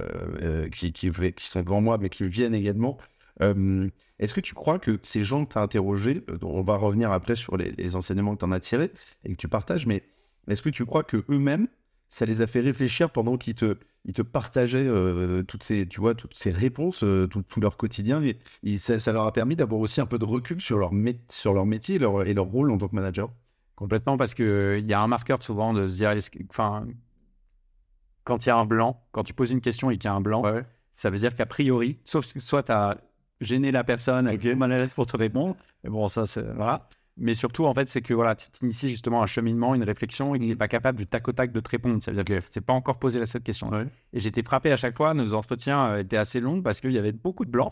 Speaker 2: qui, qui, sont devant moi, mais qui viennent également. Est-ce que tu crois que ces gens que tu as interrogés, on va revenir après sur les, les enseignements que tu en as tirés et que tu partages, mais est-ce que tu crois que eux-mêmes, ça les a fait réfléchir pendant qu'ils te, ils te partageaient euh, toutes ces, tu vois, toutes ces réponses, euh, tout, tout leur quotidien, et, et ça, ça leur a permis d'avoir aussi un peu de recul sur leur, mét- sur leur métier et leur, et leur rôle en tant que manager
Speaker 1: Complètement, parce qu'il y a un marqueur souvent de se dire, enfin, quand il y a un blanc, quand tu poses une question et qu'il y a un blanc,
Speaker 2: Ouais.
Speaker 1: ça veut dire qu'a priori, sauf soit tu as gêné la personne, elle
Speaker 2: Ok.
Speaker 1: est mal à l'aise pour te répondre, mais bon, ça, c'est. Voilà. Mais surtout, en fait, c'est que voilà, tu inities justement un cheminement, une réflexion, et il n'est pas capable du tac au tac de te répondre. Ça veut dire que c'est pas encore posé la cette question.
Speaker 2: Ouais.
Speaker 1: Et j'étais frappé à chaque fois. Nos entretiens euh, étaient assez longs parce qu'il y avait beaucoup de blancs.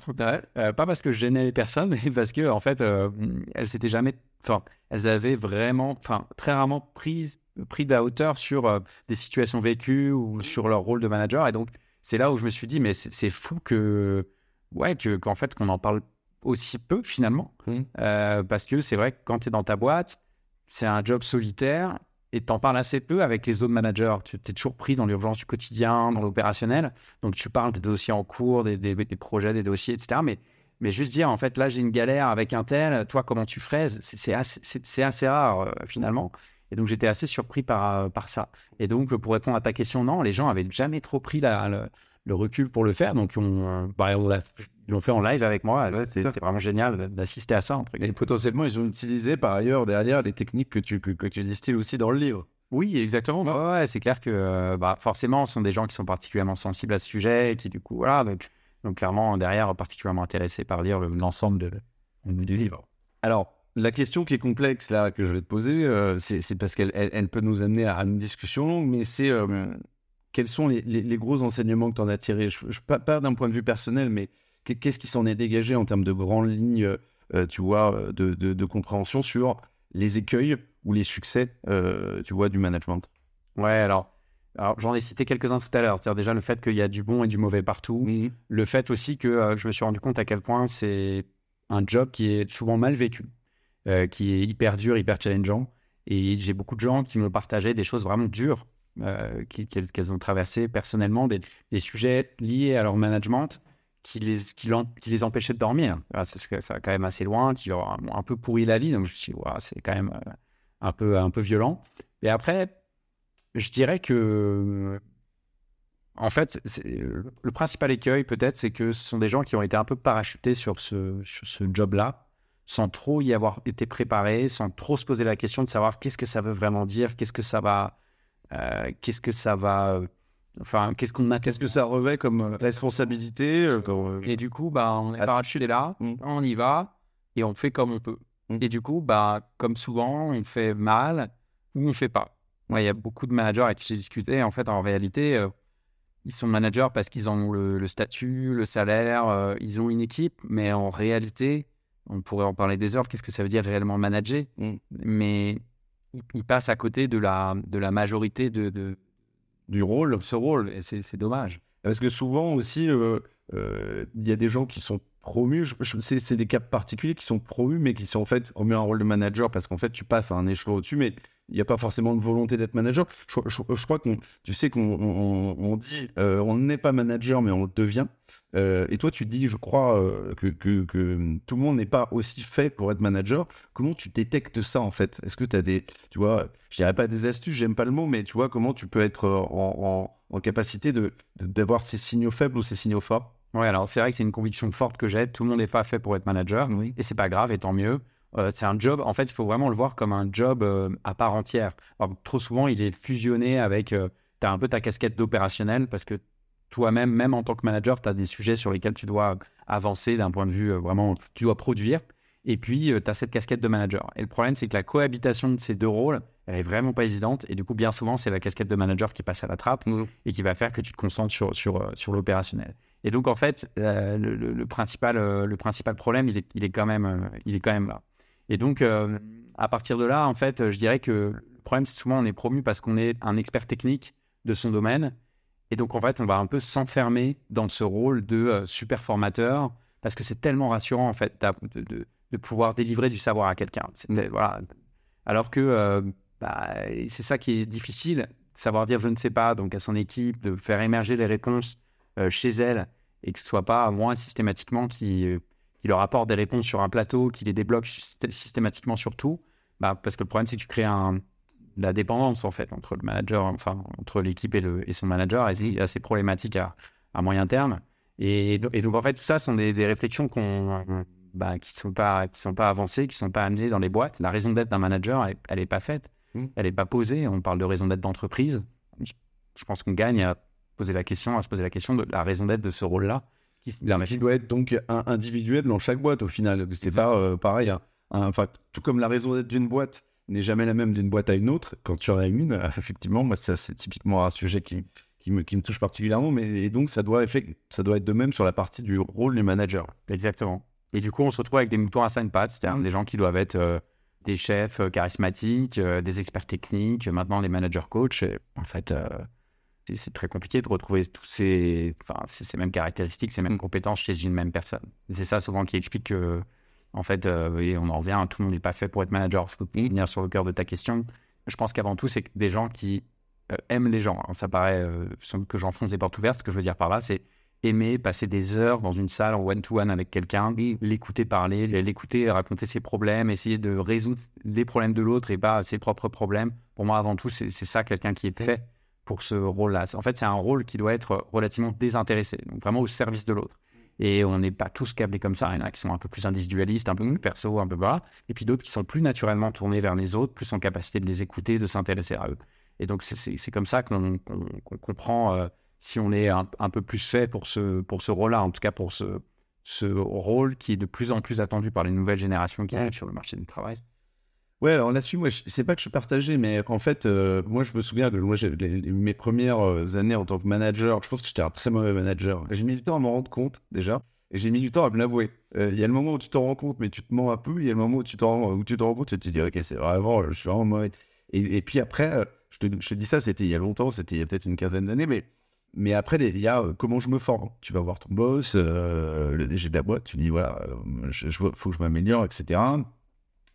Speaker 1: Euh, pas parce que je gênais les personnes, mais parce que en fait, euh, elles s'étaient jamais, enfin, elles avaient vraiment, enfin, très rarement pris, pris de la hauteur sur euh, des situations vécues ou sur leur rôle de manager. Et donc, c'est là où je me suis dit, mais c'est fou que, ouais, que qu'en fait, qu'on en parle aussi peu finalement,
Speaker 2: Mhm.
Speaker 1: Euh, parce que c'est vrai que quand tu es dans ta boîte, c'est un job solitaire. Et t'en parles assez peu avec les autres managers. Tu es toujours pris dans l'urgence du quotidien, dans l'opérationnel. Donc, tu parles des dossiers en cours, des, des- des projets, des dossiers, etc. Mais, mais juste dire, en fait, là, j'ai une galère avec un tel, toi, comment tu ferais C'est assez, assez rare, euh, finalement. Et donc, j'étais assez surpris par, euh, par ça. Et donc, pour répondre à ta question, non, les gens avaient jamais trop pris la- le, le recul pour le faire. Donc, on, bah, on ils l'ont fait en live avec moi.
Speaker 2: Ouais,
Speaker 1: C'était
Speaker 2: c'est
Speaker 1: vraiment génial d'assister à ça. entre.
Speaker 2: Et potentiellement, ils ont utilisé par ailleurs derrière les techniques que tu, que, que tu distilles aussi dans le livre.
Speaker 1: Oui, exactement. Ouais, ouais, c'est clair que euh, bah, forcément, ce sont des gens qui sont particulièrement sensibles à ce sujet et qui, du coup, voilà, donc, donc clairement, derrière, particulièrement intéressés par lire le- l'ensemble de- du livre.
Speaker 2: Alors, la question qui est complexe là que je vais te poser, euh, c'est c'est parce qu'elle elle, elle peut nous amener à une discussion longue, mais c'est euh, quels sont les, les- les gros enseignements que tu en as tirés? Je, je- Pas, pas d'un point de vue personnel, mais qu'est- qu'est-ce qui s'en est dégagé en termes de grandes lignes, euh, tu vois, de, de- de compréhension sur les écueils ou les succès, euh, tu vois, du management?
Speaker 1: Ouais, alors, alors j'en ai cité quelques-uns tout à l'heure. C'est-à-dire déjà le fait qu'il y a du bon et du mauvais partout. Le fait aussi que euh, je me suis rendu compte à quel point c'est un job qui est souvent mal vécu, qui est hyper dur, hyper challengeant. Et j'ai beaucoup de gens qui me partageaient des choses vraiment dures euh, qu'elles ont traversées personnellement, des, sujets liés à leur management qui les, qui les empêchaient de dormir. C'est ça quand même assez loin, qui leur ont un peu pourri la vie. Donc je me suis dit, c'est quand même euh, un, peu, un peu violent. Et après, je dirais que en fait, le principal écueil, peut-être, c'est que ce sont des gens qui ont été un peu parachutés sur ce, sur ce job-là, sans trop y avoir été préparés, sans trop se poser la question de savoir qu'est-ce que ça veut vraiment dire, qu'est-ce que ça va. Euh, qu'est-ce que ça va. euh, enfin, qu'est-ce qu'on a.
Speaker 2: Qu'est-ce que ça revêt comme euh, responsabilité comme,
Speaker 1: Et du coup, bah, on est parachuté là,
Speaker 2: Mm.
Speaker 1: on y va, et on fait comme on peut.
Speaker 2: Mm.
Speaker 1: Et du coup, bah, comme souvent, on fait mal ou on fait pas. Moi, il y a beaucoup de managers avec qui j'ai discuté. En fait, en réalité, euh, ils sont managers parce qu'ils ont le, le statut, le salaire, euh, ils ont une équipe, mais en réalité, on pourrait en parler des heures. Qu'est-ce que ça veut dire réellement manager?
Speaker 2: Mm.
Speaker 1: Mais ils passent à côté de la, de la majorité de, de
Speaker 2: du rôle
Speaker 1: ce rôle, et c'est dommage.
Speaker 2: Parce que souvent aussi, euh, euh, il y a des gens qui sont promus, c'est c'est des cas particuliers qui sont promus, mais qui sont en fait remis un rôle de manager parce qu'en fait, tu passes à un échelon au-dessus, mais il n'y a pas forcément de volonté d'être manager. Je, je- je crois qu'on, tu sais qu'on on, on dit, euh, on n'est pas manager, mais on le devient. Euh, et toi, tu dis, je crois euh, que, que, que tout le monde n'est pas aussi fait pour être manager. Comment tu détectes ça en fait? Est-ce que tu as des, tu vois, je dirais pas des astuces, j'aime pas le mot, mais tu vois comment tu peux être en, en, en capacité de de- d'avoir ces signaux faibles ou ces signaux forts?
Speaker 1: Ouais, alors c'est vrai que c'est une conviction forte que j'ai. Tout le monde n'est pas fait pour être manager.
Speaker 2: Oui.
Speaker 1: Et c'est pas grave, et tant mieux. Euh, c'est un job, en fait, il faut vraiment le voir comme un job euh, à part entière. Alors, trop souvent, il est fusionné avec. tu as un peu ta casquette d'opérationnel parce que toi-même, même en tant que manager, tu as des sujets sur lesquels tu dois avancer d'un point de vue euh, vraiment. Tu dois produire. Et puis, tu as cette casquette de manager. Et le problème, c'est que la cohabitation de ces deux rôles, elle est vraiment pas évidente. Et du coup, bien souvent, c'est la casquette de manager qui passe à la trappe
Speaker 2: Mmh.
Speaker 1: et qui va faire que tu te concentres sur, sur, euh, sur l'opérationnel. Et donc, en fait, euh, le, le- le principal, euh, le principal problème, il est, il est, quand, même, euh, il est quand même là. Et donc, euh, à partir de là, en fait, je dirais que le problème, c'est souvent on est promu parce qu'on est un expert technique de son domaine. Et donc, en fait, on va un peu s'enfermer dans ce rôle de euh, super formateur parce que c'est tellement rassurant, en fait, de, de, de pouvoir délivrer du savoir à quelqu'un. C'était- Voilà. Alors que euh, bah, c'est ça qui est difficile, savoir dire je ne sais pas, donc à son équipe, de faire émerger les réponses euh, chez elle et que ce soit pas moi systématiquement qui, qui leur apporte des réponses sur un plateau, qui les débloque systé- systématiquement sur tout. Bah, parce que le problème, c'est que tu crées un, la dépendance en fait entre le manager, enfin entre l'équipe et, son manager, et c'est assez problématique à, à moyen terme. Et, do- et donc en fait, tout ça sont des, des réflexions bah, qui sont pas, qui sont pas avancées, qui sont pas amenées dans les boîtes. La raison d'être d'un manager, elle, est- elle est pas faite,
Speaker 2: Mm.
Speaker 1: elle est pas posée. On parle de raison d'être d'entreprise. Je, je pense qu'on gagne à poser la question, à se poser la question de la raison d'être de ce rôle-là. Qui,
Speaker 2: qui doit être donc un- individuel dans chaque boîte au final. C'est pas euh, pareil. un- Enfin, tout comme la raison d'être d'une boîte n'est jamais la même d'une boîte à une autre. Quand tu en as une, euh, effectivement, moi, ça c'est typiquement un sujet qui, qui, me, qui me touche particulièrement. Mais et donc ça doit, effect- ça doit être de même sur la partie du rôle du manager.
Speaker 1: Exactement. Et du coup, on se retrouve avec des moutons à cinq pattes, c'est-à-dire des gens qui doivent être euh, des chefs charismatiques, euh, des experts techniques, maintenant les managers coachs. Et en fait, euh, c'est- très compliqué de retrouver tous ces, enfin, ces, mêmes caractéristiques, ces mêmes compétences chez une même personne. C'est ça souvent qui explique que, en fait, euh, et on en revient, hein, tout le monde n'est pas fait pour être manager. Pour venir sur le cœur de ta question, je pense qu'avant tout, c'est des gens qui euh, aiment les gens. Alors, ça paraît euh, sans doute que j'enfonce des portes ouvertes. Ce que je veux dire par là, c'est aimer passer des heures dans une salle en one-to-one avec quelqu'un, l'écouter parler, l'écouter raconter ses problèmes, essayer de résoudre les problèmes de l'autre et pas ses propres problèmes. Pour moi, avant tout, c'est ça quelqu'un qui est fait pour ce rôle-là. En fait, c'est un rôle qui doit être relativement désintéressé, donc vraiment au service de l'autre. Et on n'est pas tous câblés comme ça. Il y en a qui sont un peu plus individualistes, un peu plus perso, un peu voilà. Et puis d'autres qui sont plus naturellement tournés vers les autres, plus en capacité de les écouter, de s'intéresser à eux. Et donc, c'est- comme ça qu'on comprend euh, si on est un, un peu plus fait pour ce, pour ce rôle-là, en tout cas pour ce, ce rôle qui est de plus en plus attendu par les nouvelles générations qui arrivent sur le marché du travail.
Speaker 2: Ouais, alors là-dessus, moi, c'est pas que je partagé, mais en fait, euh, moi, je me souviens que moi, mes premières euh, années en tant que manager, je pense que j'étais un très mauvais manager. J'ai mis du temps à m'en rendre compte, déjà, et j'ai mis du temps à me l'avouer. Euh, Il y a le moment où tu t'en rends compte, mais tu te mens un peu, il y a le moment où tu t'en où tu t'en rends compte et tu te dis, ok, c'est vraiment, je suis vraiment mauvais. Et, puis après, je te, te dis ça, c'était il y a longtemps, c'était il y a peut-être une quinzaine d'années, mais, mais après, il y a comment je me forme. Tu vas voir ton boss, le DG de la boîte, tu dis, voilà, veux- faut que je m'améliore, etc.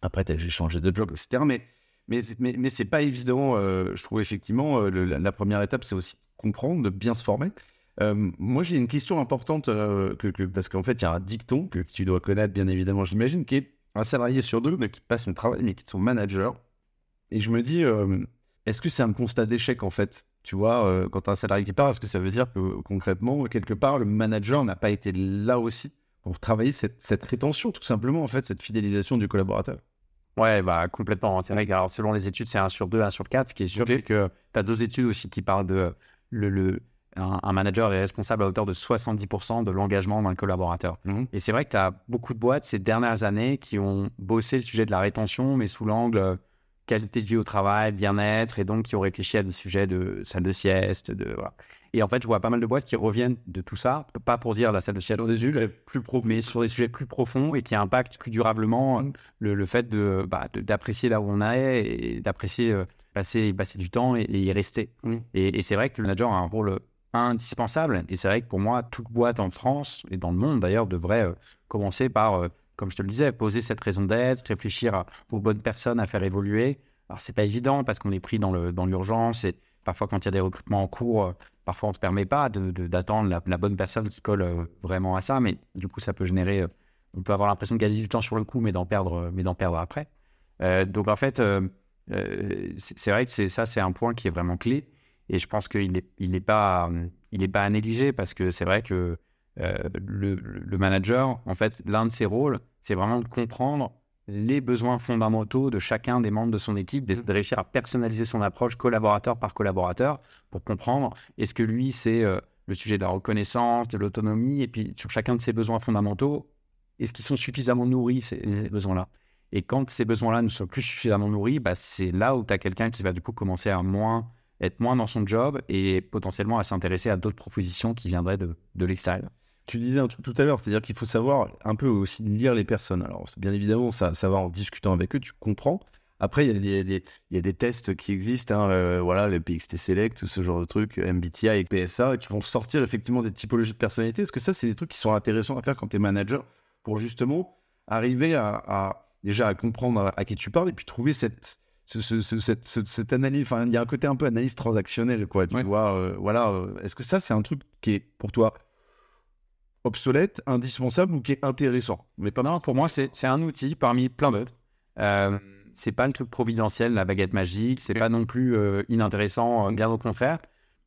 Speaker 2: Après, j'ai changé de job, etc. Mais, mais, mais, mais c'est pas évident. euh, je trouve effectivement, euh, la, première étape, c'est aussi comprendre, de bien se former. Euh, moi, j'ai une question importante, parce qu'en fait, il y a un dicton que tu dois connaître, bien évidemment, j'imagine, qui est un salarié sur deux, qui passe son travail, mais qui est son manager. Et je me dis, est-ce que c'est un constat d'échec, en fait? Tu vois, quand as un salarié qui part, est-ce que ça veut dire que concrètement, quelque part, le manager n'a pas été là aussi? Pour travailler cette, cette rétention, tout simplement, en fait, cette fidélisation du collaborateur
Speaker 1: Ouais, bah, complètement. C'est vrai que alors, selon les études, c'est 1 sur 2, 1 sur 4. Ce qui est sûr, c'est que tu as deux études aussi qui parlent de le, le- un, un manager est responsable à hauteur de 70% de l'engagement d'un collaborateur.
Speaker 2: Mhm.
Speaker 1: Et c'est vrai que tu as beaucoup de boîtes ces dernières années qui ont bossé le sujet de la rétention, mais sous l'angle euh, qualité de vie au travail, bien-être, et donc qui ont réfléchi à des sujets de salle de sieste. De, voilà. Et en fait, je vois pas mal de boîtes qui reviennent de tout ça, pas pour dire la salle de sieste,
Speaker 2: Sur des sujets plus profonds.
Speaker 1: mais sur des sujets plus profonds et qui impactent plus durablement euh, le, le fait de, bah, de- d'apprécier là où on est et d'apprécier euh, passer, passer du temps et, et y rester.
Speaker 2: Mm.
Speaker 1: Et, et c'est vrai que le manager a un rôle indispensable. Et c'est vrai que pour moi, toute boîte en France et dans le monde d'ailleurs devrait euh, commencer par, euh, comme je te le disais, poser cette raison d'être, réfléchir à- aux bonnes personnes à faire évoluer. Alors c'est pas évident parce qu'on est pris dans, le, dans l'urgence et parfois quand il y a des recrutements en cours, euh, parfois on ne se permet pas d'attendre la, bonne personne qui colle euh, vraiment à ça. Mais du coup, ça peut générer euh, on peut avoir l'impression de gagner du temps sur le coup, mais d'en perdre, perdre après. Donc en fait, c'est vrai que ça, c'est un point qui est vraiment clé. Et je pense qu'il n'est il est pas, pas à négliger parce que c'est vrai que le, le manager, en fait, l'un de ses rôles, c'est vraiment de comprendre les besoins fondamentaux de chacun des membres de son équipe, de de réussir à personnaliser son approche collaborateur par collaborateur pour comprendre est-ce que lui, c'est euh, le sujet de la reconnaissance, de l'autonomie, et puis sur chacun de ses besoins fondamentaux, est-ce qu'ils sont suffisamment nourris, ces, ces besoins-là? Et quand ces besoins-là ne sont plus suffisamment nourris, bah, c'est là où tu as quelqu'un qui va du coup commencer à moins, être moins dans son job et potentiellement à s'intéresser à d'autres propositions qui viendraient de, de l'extérieur.
Speaker 2: Tu disais un truc tout à l'heure, c'est-à-dire qu'il faut savoir un peu aussi lire les personnes. Alors, bien évidemment, ça, ça va en discutant avec eux, tu comprends. Après, il y, a des, il y a des tests qui existent, hein, euh, voilà, le PXT Select, ce genre de trucs, MBTI et PSA, qui vont sortir effectivement des typologies de personnalité. Est-ce que ça, c'est des trucs qui sont intéressants à faire quand tu es manager pour justement arriver à, déjà à comprendre à, qui tu parles et puis trouver cette, cette, analyse. Enfin, il y a un côté un peu analyse transactionnelle, quoi. Tu vois, euh, voilà. Euh, est-ce que ça, c'est un truc qui est pour toi obsolète, indispensable ou qui est intéressant
Speaker 1: Mais pas non, pour moi, c'est un outil parmi plein d'autres. Euh, c'est pas le truc providentiel, la baguette magique. C'est pas non plus euh, inintéressant, euh, bien au contraire.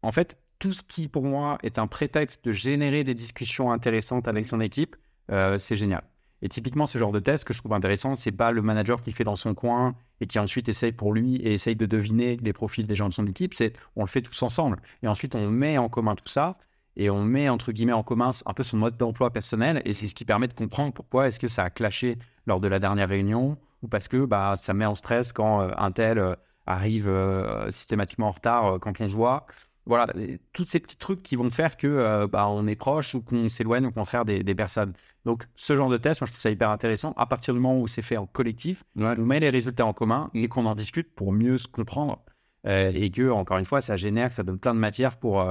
Speaker 1: En fait, tout ce qui, pour moi, est un prétexte de générer des discussions intéressantes avec son équipe, euh, c'est génial. Et typiquement, ce genre de test que je trouve intéressant, c'est pas le manager qui fait dans son coin et qui ensuite essaye pour lui et essaye de deviner les profils des gens de son équipe. C'est on le fait tous ensemble. Et ensuite, on met en commun tout ça et on met entre guillemets en commun un peu son mode d'emploi personnel. Et c'est ce qui permet de comprendre pourquoi est-ce que ça a clashé lors de la dernière réunion ou parce que bah, ça met en stress quand euh, un tel euh, arrive euh, systématiquement en retard quand on se voit. Voilà, tous ces petits trucs qui vont faire que bah, on est proche ou qu'on s'éloigne au contraire des, personnes. Donc, ce genre de test, moi, je trouve ça hyper intéressant. À partir du moment où c'est fait en collectif, on met les résultats en commun et qu'on en discute pour mieux se comprendre. et que, encore une fois, ça génère, ça donne plein de matière pour,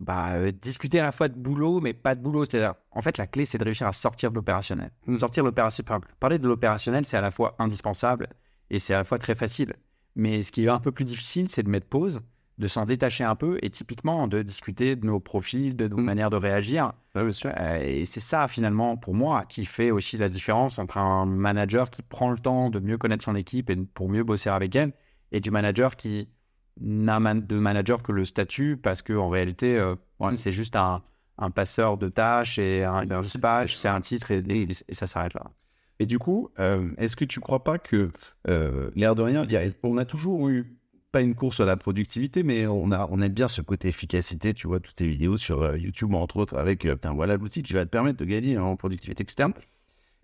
Speaker 1: bah, euh, discuter à la fois de boulot, mais pas de boulot. C'est-à-dire, en fait, la clé, c'est de réussir à sortir de l'opérationnel. Sortir l'opérationnel, parler de l'opérationnel, c'est à la fois indispensable et c'est à la fois très facile. Mais ce qui est un peu plus difficile, c'est de mettre pause, de s'en détacher un peu et typiquement de discuter de nos profils, de nos mmh. manières de réagir. Euh, et c'est ça, finalement, pour moi, qui fait aussi la différence entre un manager qui prend le temps de mieux connaître son équipe et pour mieux bosser avec elle et du manager qui de manager que le statut parce qu'en réalité, euh, mm. c'est juste un, passeur de tâches et un, dispatch, c'est un titre et, ça s'arrête là.
Speaker 2: Et du coup, euh, est-ce que tu crois pas que euh, l'air de rien, on a toujours eu pas une course à la productivité, mais on a on aime bien ce côté efficacité. Tu vois toutes tes vidéos sur YouTube entre autres avec voilà l'outil qui va te permettre de gagner en productivité externe.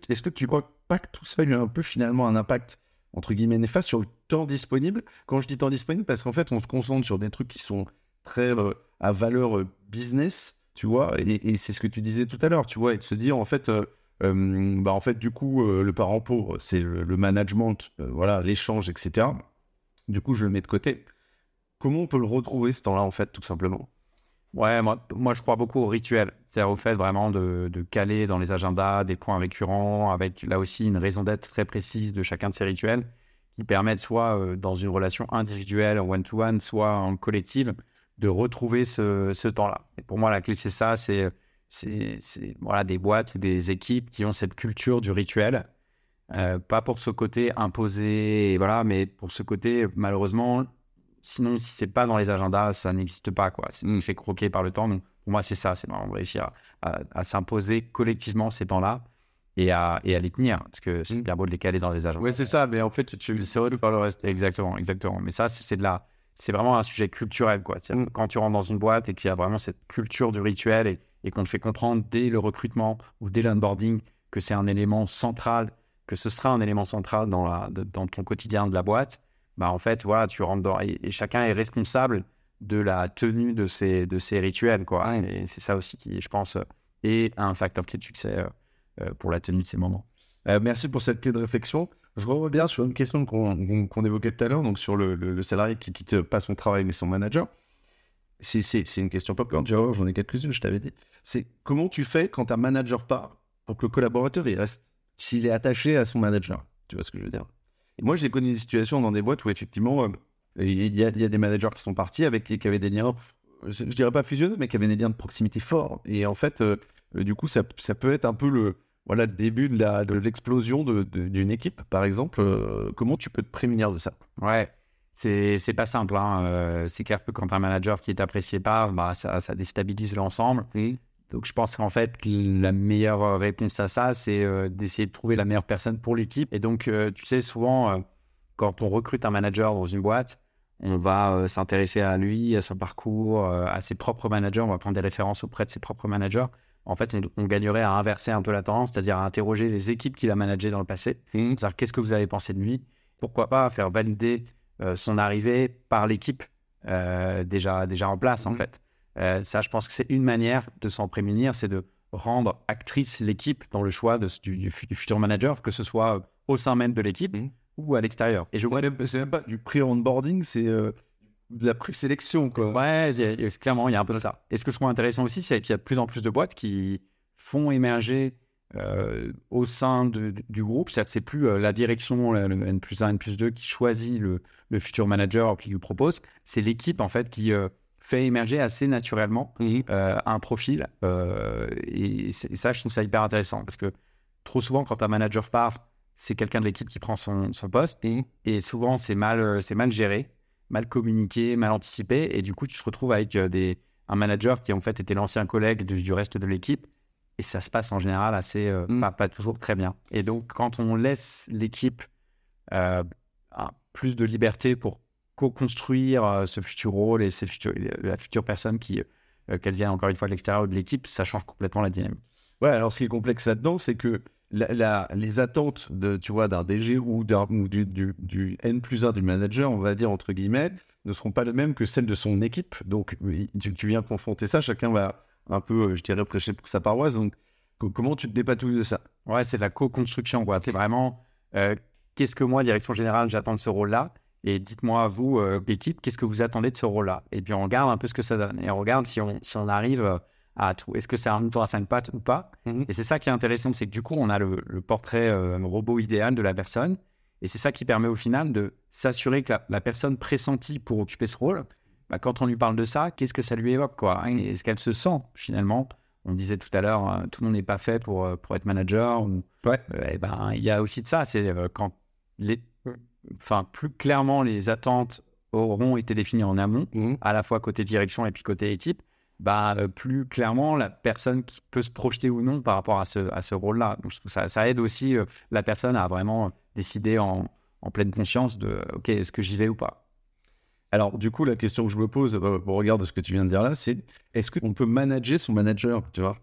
Speaker 2: Est-ce que tu crois pas que tout ça a eu un peu finalement un impact entre guillemets néfaste sur le temps disponible. Quand je dis temps disponible, parce qu'en fait, on se concentre sur des trucs qui sont très euh, à valeur euh, business, tu vois, et, c'est ce que tu disais tout à l'heure, tu vois, et de se dire, en fait, euh, bah, en fait, du coup, le parent pauvre, c'est le, management, voilà, l'échange, etc. Du coup, je le mets de côté. Comment on peut le retrouver, ce temps-là, en fait, tout simplement?
Speaker 1: Ouais, moi, moi, je crois beaucoup au rituel. C'est-à-dire au fait vraiment de, caler dans les agendas des points récurrents, avec là aussi une raison d'être très précise de chacun de ces rituels, qui permettent soit euh, dans une relation individuelle, one-to-one, soit en collective, de retrouver ce, ce temps-là. Et pour moi, la clé, c'est ça, c'est voilà, des boîtes ou des équipes qui ont cette culture du rituel. Euh, pas pour ce côté imposé, voilà, mais pour ce côté, malheureusement, sinon, si c'est pas dans les agendas, ça n'existe pas. Quoi. C'est fait croquer par le temps. Donc, pour moi, c'est ça. C'est vraiment réussir à, s'imposer collectivement ces temps-là et à, et à les tenir. Parce que c'est mm. bien beau de les caler dans les agendas.
Speaker 2: Oui, c'est ça. Mais en fait, tu le par le reste.
Speaker 1: Exactement, exactement. Mais ça, c'est de la. C'est vraiment un sujet culturel. Quoi. Mm. Quand tu rentres dans une boîte et qu'il y a vraiment cette culture du rituel et, et qu'on te fait comprendre dès le recrutement ou dès l'onboarding que c'est un élément central, que ce sera un élément central dans, la, dans ton quotidien de la boîte, bah en fait, voilà, tu rentres dans et, chacun est responsable de la tenue de ces rituels, quoi. Et c'est ça aussi qui, je pense, est un facteur clé de succès euh, euh, pour la tenue de ces moments.
Speaker 2: Euh, merci pour cette clé de réflexion. Je reviens sur une question qu'on évoquait tout à l'heure, donc sur le, salarié qui quitte pas son travail mais son manager. C'est une question populaire, vois, j'en ai quelques-unes, je t'avais dit. C'est comment tu fais quand un manager part pour que le collaborateur il reste, s'il est attaché à son manager? Tu vois ce que je veux dire? Moi, j'ai connu des situations dans des boîtes où effectivement, euh, il y, a, des managers qui sont partis avec qui avaient des liens, je dirais pas fusionnés, mais qui avaient des liens de proximité forts. Et en fait, euh, euh, du coup, ça, peut être un peu le, voilà, le début de l'explosion de d'une équipe, par exemple. comment tu peux te prémunir de ça?
Speaker 1: Ouais. C'est pas simple. Hein. c'est clair que quand un manager qui est apprécié part, bah, ça, ça déstabilise l'ensemble. Donc je pense qu'en fait, la meilleure euh, réponse à ça, c'est euh, d'essayer de trouver la meilleure personne pour l'équipe. Et donc, euh, tu sais, souvent, quand on recrute un manager dans une boîte, on va s'intéresser à lui, à son parcours, à ses propres managers. On va prendre des références auprès de ses propres managers en fait, on, on gagnerait à inverser un peu la tendance, c'est-à-dire à interroger les équipes qu'il a managées dans le passé.
Speaker 2: Mhm.
Speaker 1: C'est-à-dire, qu'est-ce que vous avez pensé de lui? Pourquoi pas faire valider son arrivée par l'équipe déjà, déjà en place, en
Speaker 2: Mhm.
Speaker 1: fait. Euh, ça, je pense que c'est une manière de s'en prémunir, c'est de rendre actrice l'équipe dans le choix de, du, du fu- du futur manager, que ce soit euh, au sein même de l'équipe
Speaker 2: Mhm.
Speaker 1: ou à l'extérieur. Et je
Speaker 2: C'est
Speaker 1: vois
Speaker 2: même, c'est même pas du pré-onboarding, c'est euh, de la présélection, quoi.
Speaker 1: Ouais, il y a- il y a- clairement, il y a un peu de ça. Et ce que je trouve intéressant aussi, c'est qu'il y a de plus en plus de boîtes qui font émerger euh, au sein de- du groupe. C'est-à-dire que c'est plus euh, la direction, le le N plus 1, N plus 2 qui choisit le, le futur manager qui lui propose. C'est l'équipe, en fait, qui euh, fait émerger assez naturellement
Speaker 2: Mhm.
Speaker 1: euh, un profil. euh, et, ça, je trouve ça hyper intéressant parce que trop souvent, quand un manager part, c'est quelqu'un de l'équipe qui prend son, son poste.
Speaker 2: Mhm.
Speaker 1: Et souvent, c'est mal, euh, c'est mal géré, mal communiqué, mal anticipé. Et du coup, tu te retrouves avec des, un manager qui, en fait, était l'ancien collègue du, du reste de l'équipe. Et ça se passe en général assez, euh,
Speaker 2: Mm.
Speaker 1: pas, pas toujours très bien. Et donc, quand on laisse l'équipe plus de liberté pour co-construire euh, ce futur rôle et ces futurs- la future personne qui, euh, qu'elle vienne encore une fois de l'extérieur de l'équipe, ça change complètement la dynamique.
Speaker 2: Ouais, alors ce qui est complexe là-dedans, c'est que la, la- les attentes de, tu vois, d'un DG ou, d'un, ou du, du, du N plus 1 du manager, on va dire entre guillemets, ne seront pas les mêmes que celles de son équipe. Donc, tu, tu viens confronter ça, chacun va un peu, euh, je dirais, prêcher pour sa paroisse. Donc, co- comment tu te dépatouilles de ça?
Speaker 1: Ouais, c'est de la co-construction, quoi. C'est vraiment euh, qu'est-ce que moi, direction générale, j'attends de ce rôle-là? Et dites-moi, vous, euh, l'équipe, qu'est-ce que vous attendez de ce rôle-là? Et puis on regarde un peu ce que ça donne. Et on regarde si on, si on arrive euh, à tout. Est-ce que c'est un mouton à cinq pattes ou pas?
Speaker 2: Mhm.
Speaker 1: Et c'est ça qui est intéressant, c'est que du coup, on a le, le portrait euh, robot idéal de la personne. Et c'est ça qui permet au final de s'assurer que la, la personne pressentie pour occuper ce rôle, bah, quand on lui parle de ça, qu'est-ce que ça lui évoque quoi? Et Est-ce qu'elle se sent finalement? On disait tout à l'heure, euh, tout le monde n'est pas fait pour, pour être manager. Ou,
Speaker 2: Ouais.
Speaker 1: euh, eh ben, il y a aussi de ça. C'est quand les, enfin, plus clairement les attentes auront été définies en amont, à la fois côté direction et puis côté équipe, bah, euh, plus clairement la personne qui peut se projeter ou non par rapport à ce, à ce rôle-là. Donc, ça, ça aide aussi euh, la personne à vraiment décider en, en pleine conscience de OK, est-ce que j'y vais ou pas
Speaker 2: Alors, du coup, la question que je me pose euh, au regard de ce que tu viens de dire là, c'est est-ce qu'on peut manager son manager, tu vois?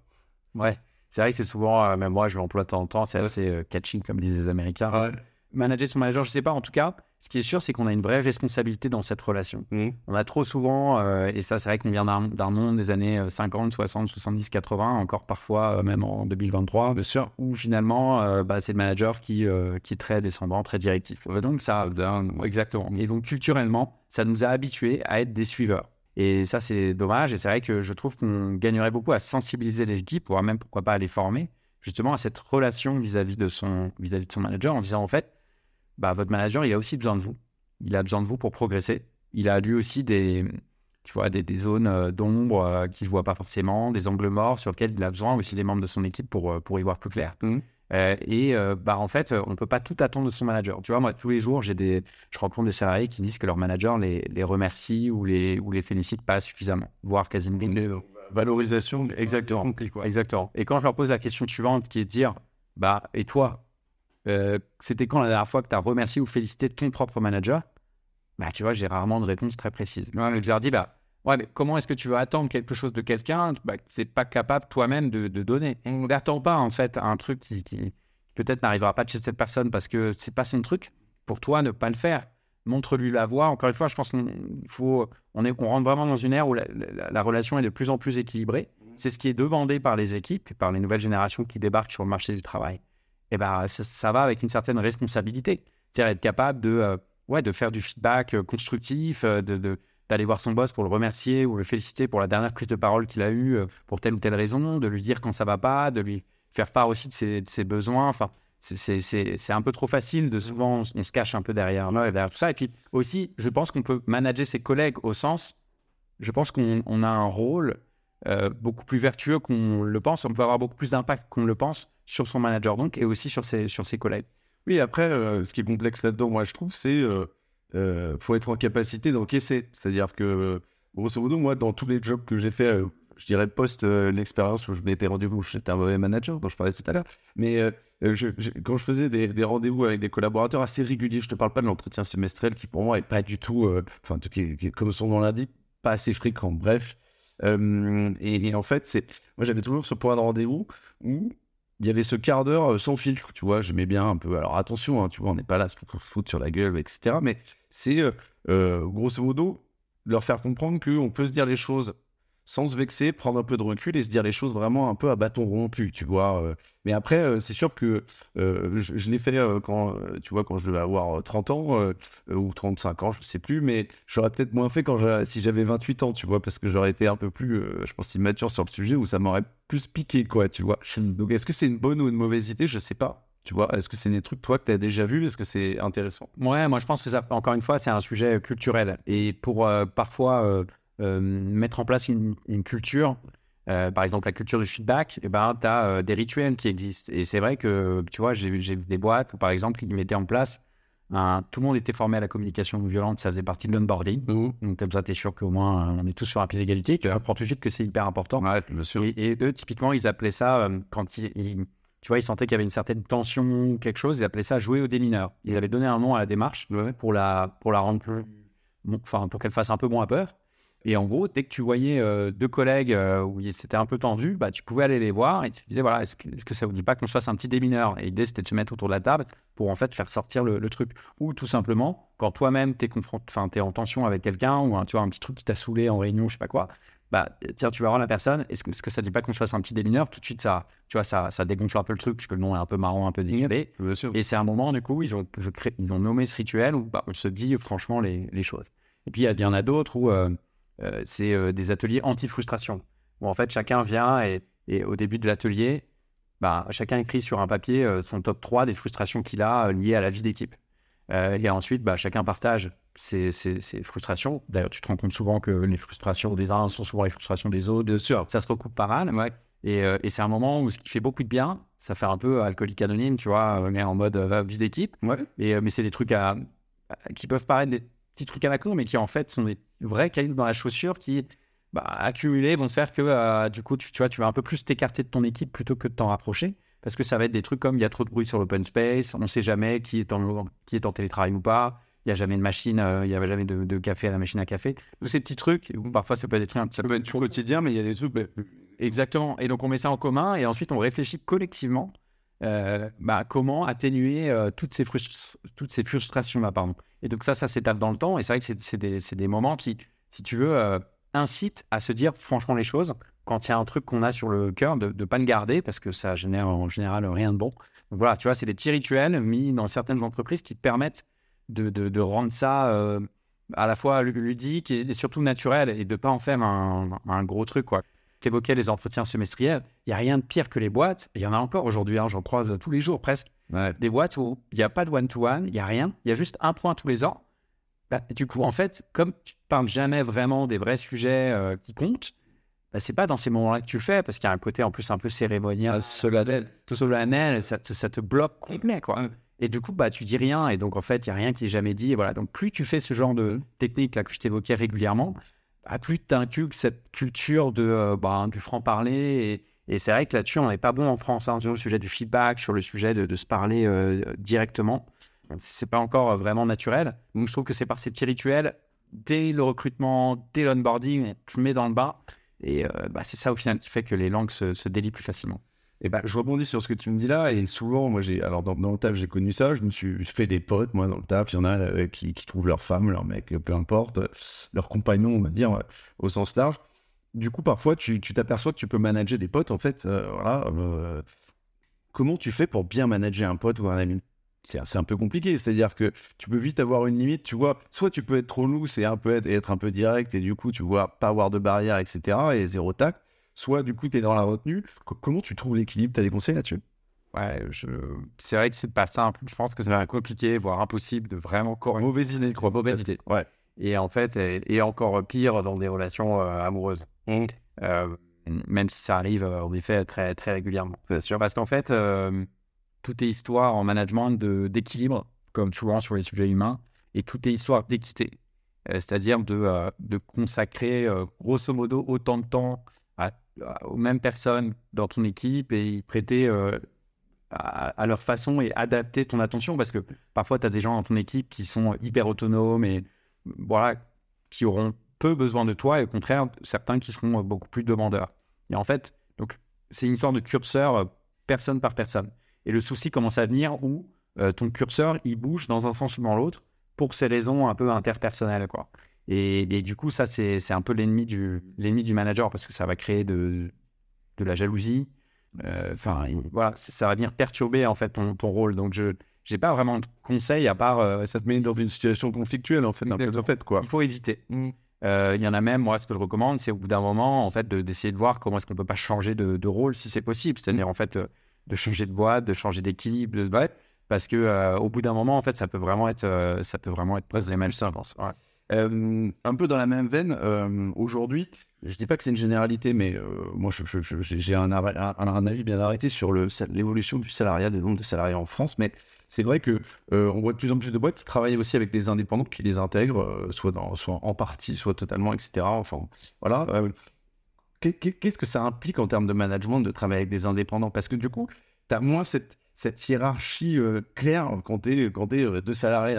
Speaker 1: Ouais. C'est vrai que c'est souvent, euh, même moi je l'emploie de temps en temps, c'est assez euh, catching comme disent les Américains. Manager son manager, je sais pas. En tout cas, ce qui est sûr, c'est qu'on a une vraie responsabilité dans cette relation.
Speaker 2: Mhm.
Speaker 1: On a trop souvent, euh, et ça c'est vrai qu'on vient d'un d'un monde des années euh, 50, 60, 70, 80, encore parfois euh, même en 2023,
Speaker 2: Bien sûr.
Speaker 1: où finalement euh, bah, c'est le manager qui, qui est très descendant, très directif. Donc ça, exactement. Et donc culturellement, ça nous a habitués à être des suiveurs. Et ça c'est dommage, et c'est vrai que je trouve qu'on gagnerait beaucoup à sensibiliser les équipes, voire même pourquoi pas à les former, justement à cette relation vis-à-vis de son vis-à-vis de son manager, en disant en fait, bah, votre manager, il a aussi besoin de vous. Il a besoin de vous pour progresser. Il a lui aussi des, tu vois, des, des zones euh, d'ombre euh, qu'il ne voit pas forcément, des angles morts sur lesquels il a besoin aussi des membres de son équipe pour, euh, pour y voir plus clair. Euh, et euh, bah, en fait, on ne peut pas tout attendre de son manager. Tu vois, moi, tous les jours, j'ai des, je rencontre des salariés qui disent que leur manager les, les remercie ou les, ou les félicite pas suffisamment, voire quasiment.
Speaker 2: Valorisation.
Speaker 1: Exactement.
Speaker 2: Compris, quoi.
Speaker 1: Exactement. Et quand je leur pose la question suivante, qui est de dire, bah, et toi, euh, c'était quand la dernière fois que tu as remercié ou félicité ton propre manager? Bah, tu vois, j'ai rarement de réponse très précise. Je leur dis, bah, ouais, mais comment est-ce que tu veux attendre quelque chose de quelqu'un? Bah, que tu n'es pas capable toi-même de, donner On n'attend pas, en fait, un truc qui, peut-être n'arrivera pas de chez cette personne parce que c'est pas son truc. Pour toi, ne pas le faire. Montre-lui la voie. Encore une fois, je pense qu'on faut, on, est, on rentre vraiment dans une ère où la- la relation est de plus en plus équilibrée. C'est ce qui est demandé par les équipes et par les nouvelles générations qui débarquent sur le marché du travail. Et ben, ça, ça va avec une certaine responsabilité. C'est-à-dire être capable de, euh, ouais, de faire du feedback euh, constructif, euh, de, d'aller voir son boss pour le remercier ou le féliciter pour la dernière prise de parole qu'il a eue pour telle ou telle raison, de lui dire quand ça va pas, de lui faire part aussi de ses, de ses besoins. Enfin, c'est- un peu trop facile de souvent, on, se- on se cache un peu derrière, derrière tout ça. Et puis aussi, je pense qu'on peut manager ses collègues au sens, je pense qu'on on a un rôle euh, beaucoup plus vertueux qu'on le pense. On peut avoir beaucoup plus d'impact qu'on le pense sur son manager donc et aussi sur ses, sur ses collègues.
Speaker 2: Oui, après, euh, ce qui est complexe là-dedans, moi, je trouve, c'est euh, euh, faut être en capacité d'encaisser. C'est-à-dire que, grosso modo, moi, dans tous les jobs que j'ai fait, je dirais post l'expérience où je m'étais rendu compte que j'étais un mauvais manager, dont je parlais tout à l'heure, mais quand je faisais des, des rendez-vous avec des collaborateurs assez réguliers, je te parle pas de l'entretien semestriel qui, pour moi, est pas du tout, enfin, comme son nom l'indique, pas assez fréquent. Bref, Et, en fait, c'est moi j'avais toujours ce point de rendez-vous où il y avait ce quart d'heure euh, sans filtre, tu vois, j'aimais bien un peu. Alors attention, hein, tu vois, on n'est pas là pour foutre sur la gueule, etc. Mais c'est euh, euh, grosso modo leur faire comprendre qu'on peut se dire les choses sans se vexer, prendre un peu de recul et se dire les choses vraiment un peu à bâton rompu, tu vois. euh. Mais après, euh, c'est sûr que euh, je, l'ai fait quand, tu vois, quand je devais avoir euh, 30 ans ou 35 ans, je sais plus, mais j'aurais peut-être moins fait quand si j'avais 28 ans, tu vois, parce que j'aurais été un peu plus, je pense, immature sur le sujet où ça m'aurait plus piqué, quoi, tu vois. Donc, est-ce que c'est une bonne ou une mauvaise idée? Je sais pas. Tu vois, est-ce que c'est des trucs, toi, que tu as déjà vu Est-ce que c'est intéressant?
Speaker 1: Ouais, moi je pense que ça, encore une fois, c'est un sujet culturel. Et pour parfois mettre en place une, une culture, euh, par exemple la culture du feedback, eh ben, tu as des rituels qui existent. Et c'est vrai que, tu vois, j'ai vu des boîtes où, par exemple, ils mettaient en place, un, tout le monde était formé à la communication non violente, ça faisait partie de l'onboarding. Donc comme ça, tu es sûr qu'au moins, euh, on est tous sur un pied d'égalité. Tu apprends tout de suite que c'est hyper important.
Speaker 2: Ouais, bien sûr.
Speaker 1: Et, et eux, typiquement, ils appelaient ça, euh, quand ils, ils- tu vois, ils sentaient qu'il y avait une certaine tension ou quelque chose, ils appelaient ça jouer au démineur. Ils avaient donné un nom à la démarche
Speaker 2: Ouais.
Speaker 1: pour la, pour la rendre plus, bon, pour qu'elle fasse un peu moins peur. Et en gros, dès que tu voyais euh, deux collègues euh, où c'était un peu tendu, bah, tu pouvais aller les voir et tu disais, voilà, est-ce que, est-ce que ça vous dit pas qu'on se fasse un petit démineur? Et l'idée, c'était de se mettre autour de la table pour en fait faire sortir le, le truc. Ou tout simplement, quand toi-même, tu es, t'es en tension avec quelqu'un ou tu vois, un petit truc qui t'a saoulé en réunion, je sais pas quoi, bah, tiens, tu vas voir la personne, est-ce que, est-ce que ça dit pas qu'on se fasse un petit démineur? Tout de suite, ça, tu vois, ça, ça dégonfle un peu le truc, parce que le nom est un peu marrant, un peu décalé.
Speaker 2: Bien sûr.
Speaker 1: Et c'est un moment, du coup, ils ont, je crée- ils ont nommé ce rituel où bah, on se dit franchement les, les choses. Et puis, il y y, en a d'autres où euh, c'est euh, des ateliers anti-frustration, où en fait, chacun vient et, et au début de l'atelier, bah, chacun écrit sur un papier euh, son top 3 des frustrations qu'il a euh, liées à la vie d'équipe. Euh, et ensuite, bah, chacun partage ses, ses- ses frustrations. D'ailleurs, tu te rends compte souvent que les frustrations des uns sont souvent les frustrations des autres.
Speaker 2: Bien sûr.
Speaker 1: Ça se recoupe pas mal.
Speaker 2: Ouais.
Speaker 1: Et, euh, et c'est un moment où ce qui fait beaucoup de bien, ça fait un peu alcoolique anonyme, tu vois, est en mode euh, vie d'équipe.
Speaker 2: Ouais.
Speaker 1: Et, euh, mais c'est des trucs à, à- qui peuvent paraître des petits trucs à la con, mais qui en fait sont des vrais cailloux dans la chaussure qui, bah, accumulés, vont faire que euh, du coup, tu, tu vois, tu vas un peu plus t'écarter de ton équipe plutôt que de t'en rapprocher. Parce que ça va être des trucs comme il y a trop de bruit sur l'open space, on ne sait jamais qui est en, qui est en télétravail ou pas, il n'y a jamais de machine, euh, il n'y a jamais de, de café à la machine à café. Tous ces petits trucs, parfois ça peut être des trucs un petit
Speaker 2: Ça
Speaker 1: peu
Speaker 2: peut être du quotidien, mais il y a des trucs.
Speaker 1: Exactement. Et donc, on met ça en commun et ensuite, on réfléchit collectivement euh, bah, comment atténuer euh, toutes ces, frustrations-là. Pardon. Et donc, ça, ça s'étale dans le temps. Et c'est vrai que c'est- des, des moments qui, si tu veux, euh, incitent à se dire franchement les choses. Quand il y a un truc qu'on a sur le cœur, de ne pas le garder parce que ça génère en général rien de bon. Donc voilà, tu vois, c'est des petits rituels mis dans certaines entreprises qui te permettent de, de- rendre ça à la fois lu- ludique et, et surtout naturel et de pas en faire un, un gros truc. quoi. Tu évoquais les entretiens semestriels. Il n'y a rien de pire que les boîtes. Il y en a encore aujourd'hui, hein, j'en croise tous les jours presque.
Speaker 2: Ouais.
Speaker 1: Des boîtes où il n'y a pas de one-to-one, il n'y a rien. Il y a juste un point tous les ans. Bah, du coup, en fait, comme tu ne parles jamais vraiment des vrais sujets euh, qui comptent, bah, c'est pas dans ces moments-là que tu le fais parce qu'il y a un côté en plus un peu cérémonial,
Speaker 2: Ah, solennel.
Speaker 1: tout solennel, ça, te- ça te bloque complet, quoi. Et du coup, bah, tu dis rien, et donc en fait, il n'y a rien qui est jamais dit. Et voilà. Donc, plus tu fais ce genre de technique là que je t'évoquais régulièrement, bah, plus tu inculques cette culture de, euh, bah, du franc-parler. Et, c'est vrai que là-dessus, on n'est pas bon en France hein, sur le sujet du feedback, sur le sujet de, se parler euh, directement. C'est pas encore euh, vraiment naturel. Donc, je trouve que c'est par ces petits rituels, dès le recrutement, dès l'onboarding, tu mets dans le bas. Et bah, c'est ça au final qui fait que les langues se, se délient plus facilement.
Speaker 2: Et ben, je rebondis sur ce que tu me dis là, et souvent, moi, j'ai, alors dans, le taf, j'ai connu ça. Je me suis fait des potes, moi, dans le taf. Il y en a euh, qui, trouvent leur femme, leur mec, peu importe, euh, leur compagnon, on va dire, euh, au sens large. Du coup, parfois, tu, t'aperçois que tu peux manager des potes, en fait. euh, voilà. euh, comment tu fais pour bien manager un pote ou un ami? C'est, un peu compliqué, c'est-à-dire que tu peux vite avoir une limite, tu vois. Soit tu peux être trop loose et un peu être, être un peu direct, et du coup, tu vois, pas avoir de barrière, etc., et zéro tact. Soit, du coup, tu es dans la retenue. Co- comment tu trouves l'équilibre? Tu as des conseils là-dessus?
Speaker 1: Ouais, je... c'est vrai que c'est pas simple. Je pense que c'est compliqué, voire impossible de vraiment corriger
Speaker 2: Mauvaise idée, quoi.
Speaker 1: mauvaise idée.
Speaker 2: Ouais.
Speaker 1: Et en fait, et, et encore pire dans des relations euh, amoureuses. Euh, même si ça arrive euh, en effet très, très régulièrement.
Speaker 2: Bien sûr.
Speaker 1: Parce qu'en fait, euh, tout est histoire en management d'équilibre, comme souvent sur les sujets humains, et tout est histoire d'équité. C'est-à-dire de, de consacrer grosso modo autant de temps aux mêmes personnes dans ton équipe et prêter euh, à, à leur façon et adapter ton attention parce que parfois tu as des gens dans ton équipe qui sont hyper autonomes et voilà qui auront peu besoin de toi et au contraire, certains qui seront beaucoup plus demandeurs. Et en fait, donc, c'est une sorte de curseur euh, personne par personne. Et le souci commence à venir où euh, ton curseur, il bouge dans un sens ou dans l'autre pour ces raisons un peu interpersonnelles. Quoi. Et, du coup, ça, c'est un peu l'ennemi du, du manager parce que ça va créer de, de la jalousie. Euh, enfin, voilà, ça va venir perturber en fait ton, ton rôle. Donc, je n'ai pas vraiment de conseils à part.
Speaker 2: ça te met dans une situation conflictuelle en fait, un peu de fait. Quoi.
Speaker 1: Il faut éviter. Mmh. Euh, il y en a même, moi, ce que je recommande, c'est au bout d'un moment, en fait, d'essayer de, voir comment est-ce qu'on peut pas changer de, rôle si c'est possible. C'est-à-dire, en fait, euh, de changer de boîte, de changer d'équipe. De... Parce que euh, au bout d'un moment, en fait, ça peut vraiment être, ça peut vraiment être très je pense.
Speaker 2: Un peu dans la même veine, aujourd'hui, je dis pas que c'est une généralité, mais moi, j'ai un, avis bien arrêté sur l'évolution du salariat, des nombres de salariés en France, mais c'est vrai que on voit de plus en plus de boîtes qui travaillent aussi avec des indépendants qui les intègrent, soit, en partie, soit totalement, etc. Enfin, voilà. Qu'est-ce que ça implique en termes de management de travailler avec des indépendants? Parce que du coup, tu as moins cette, cette hiérarchie claire quand tu es, quand es de, salarié,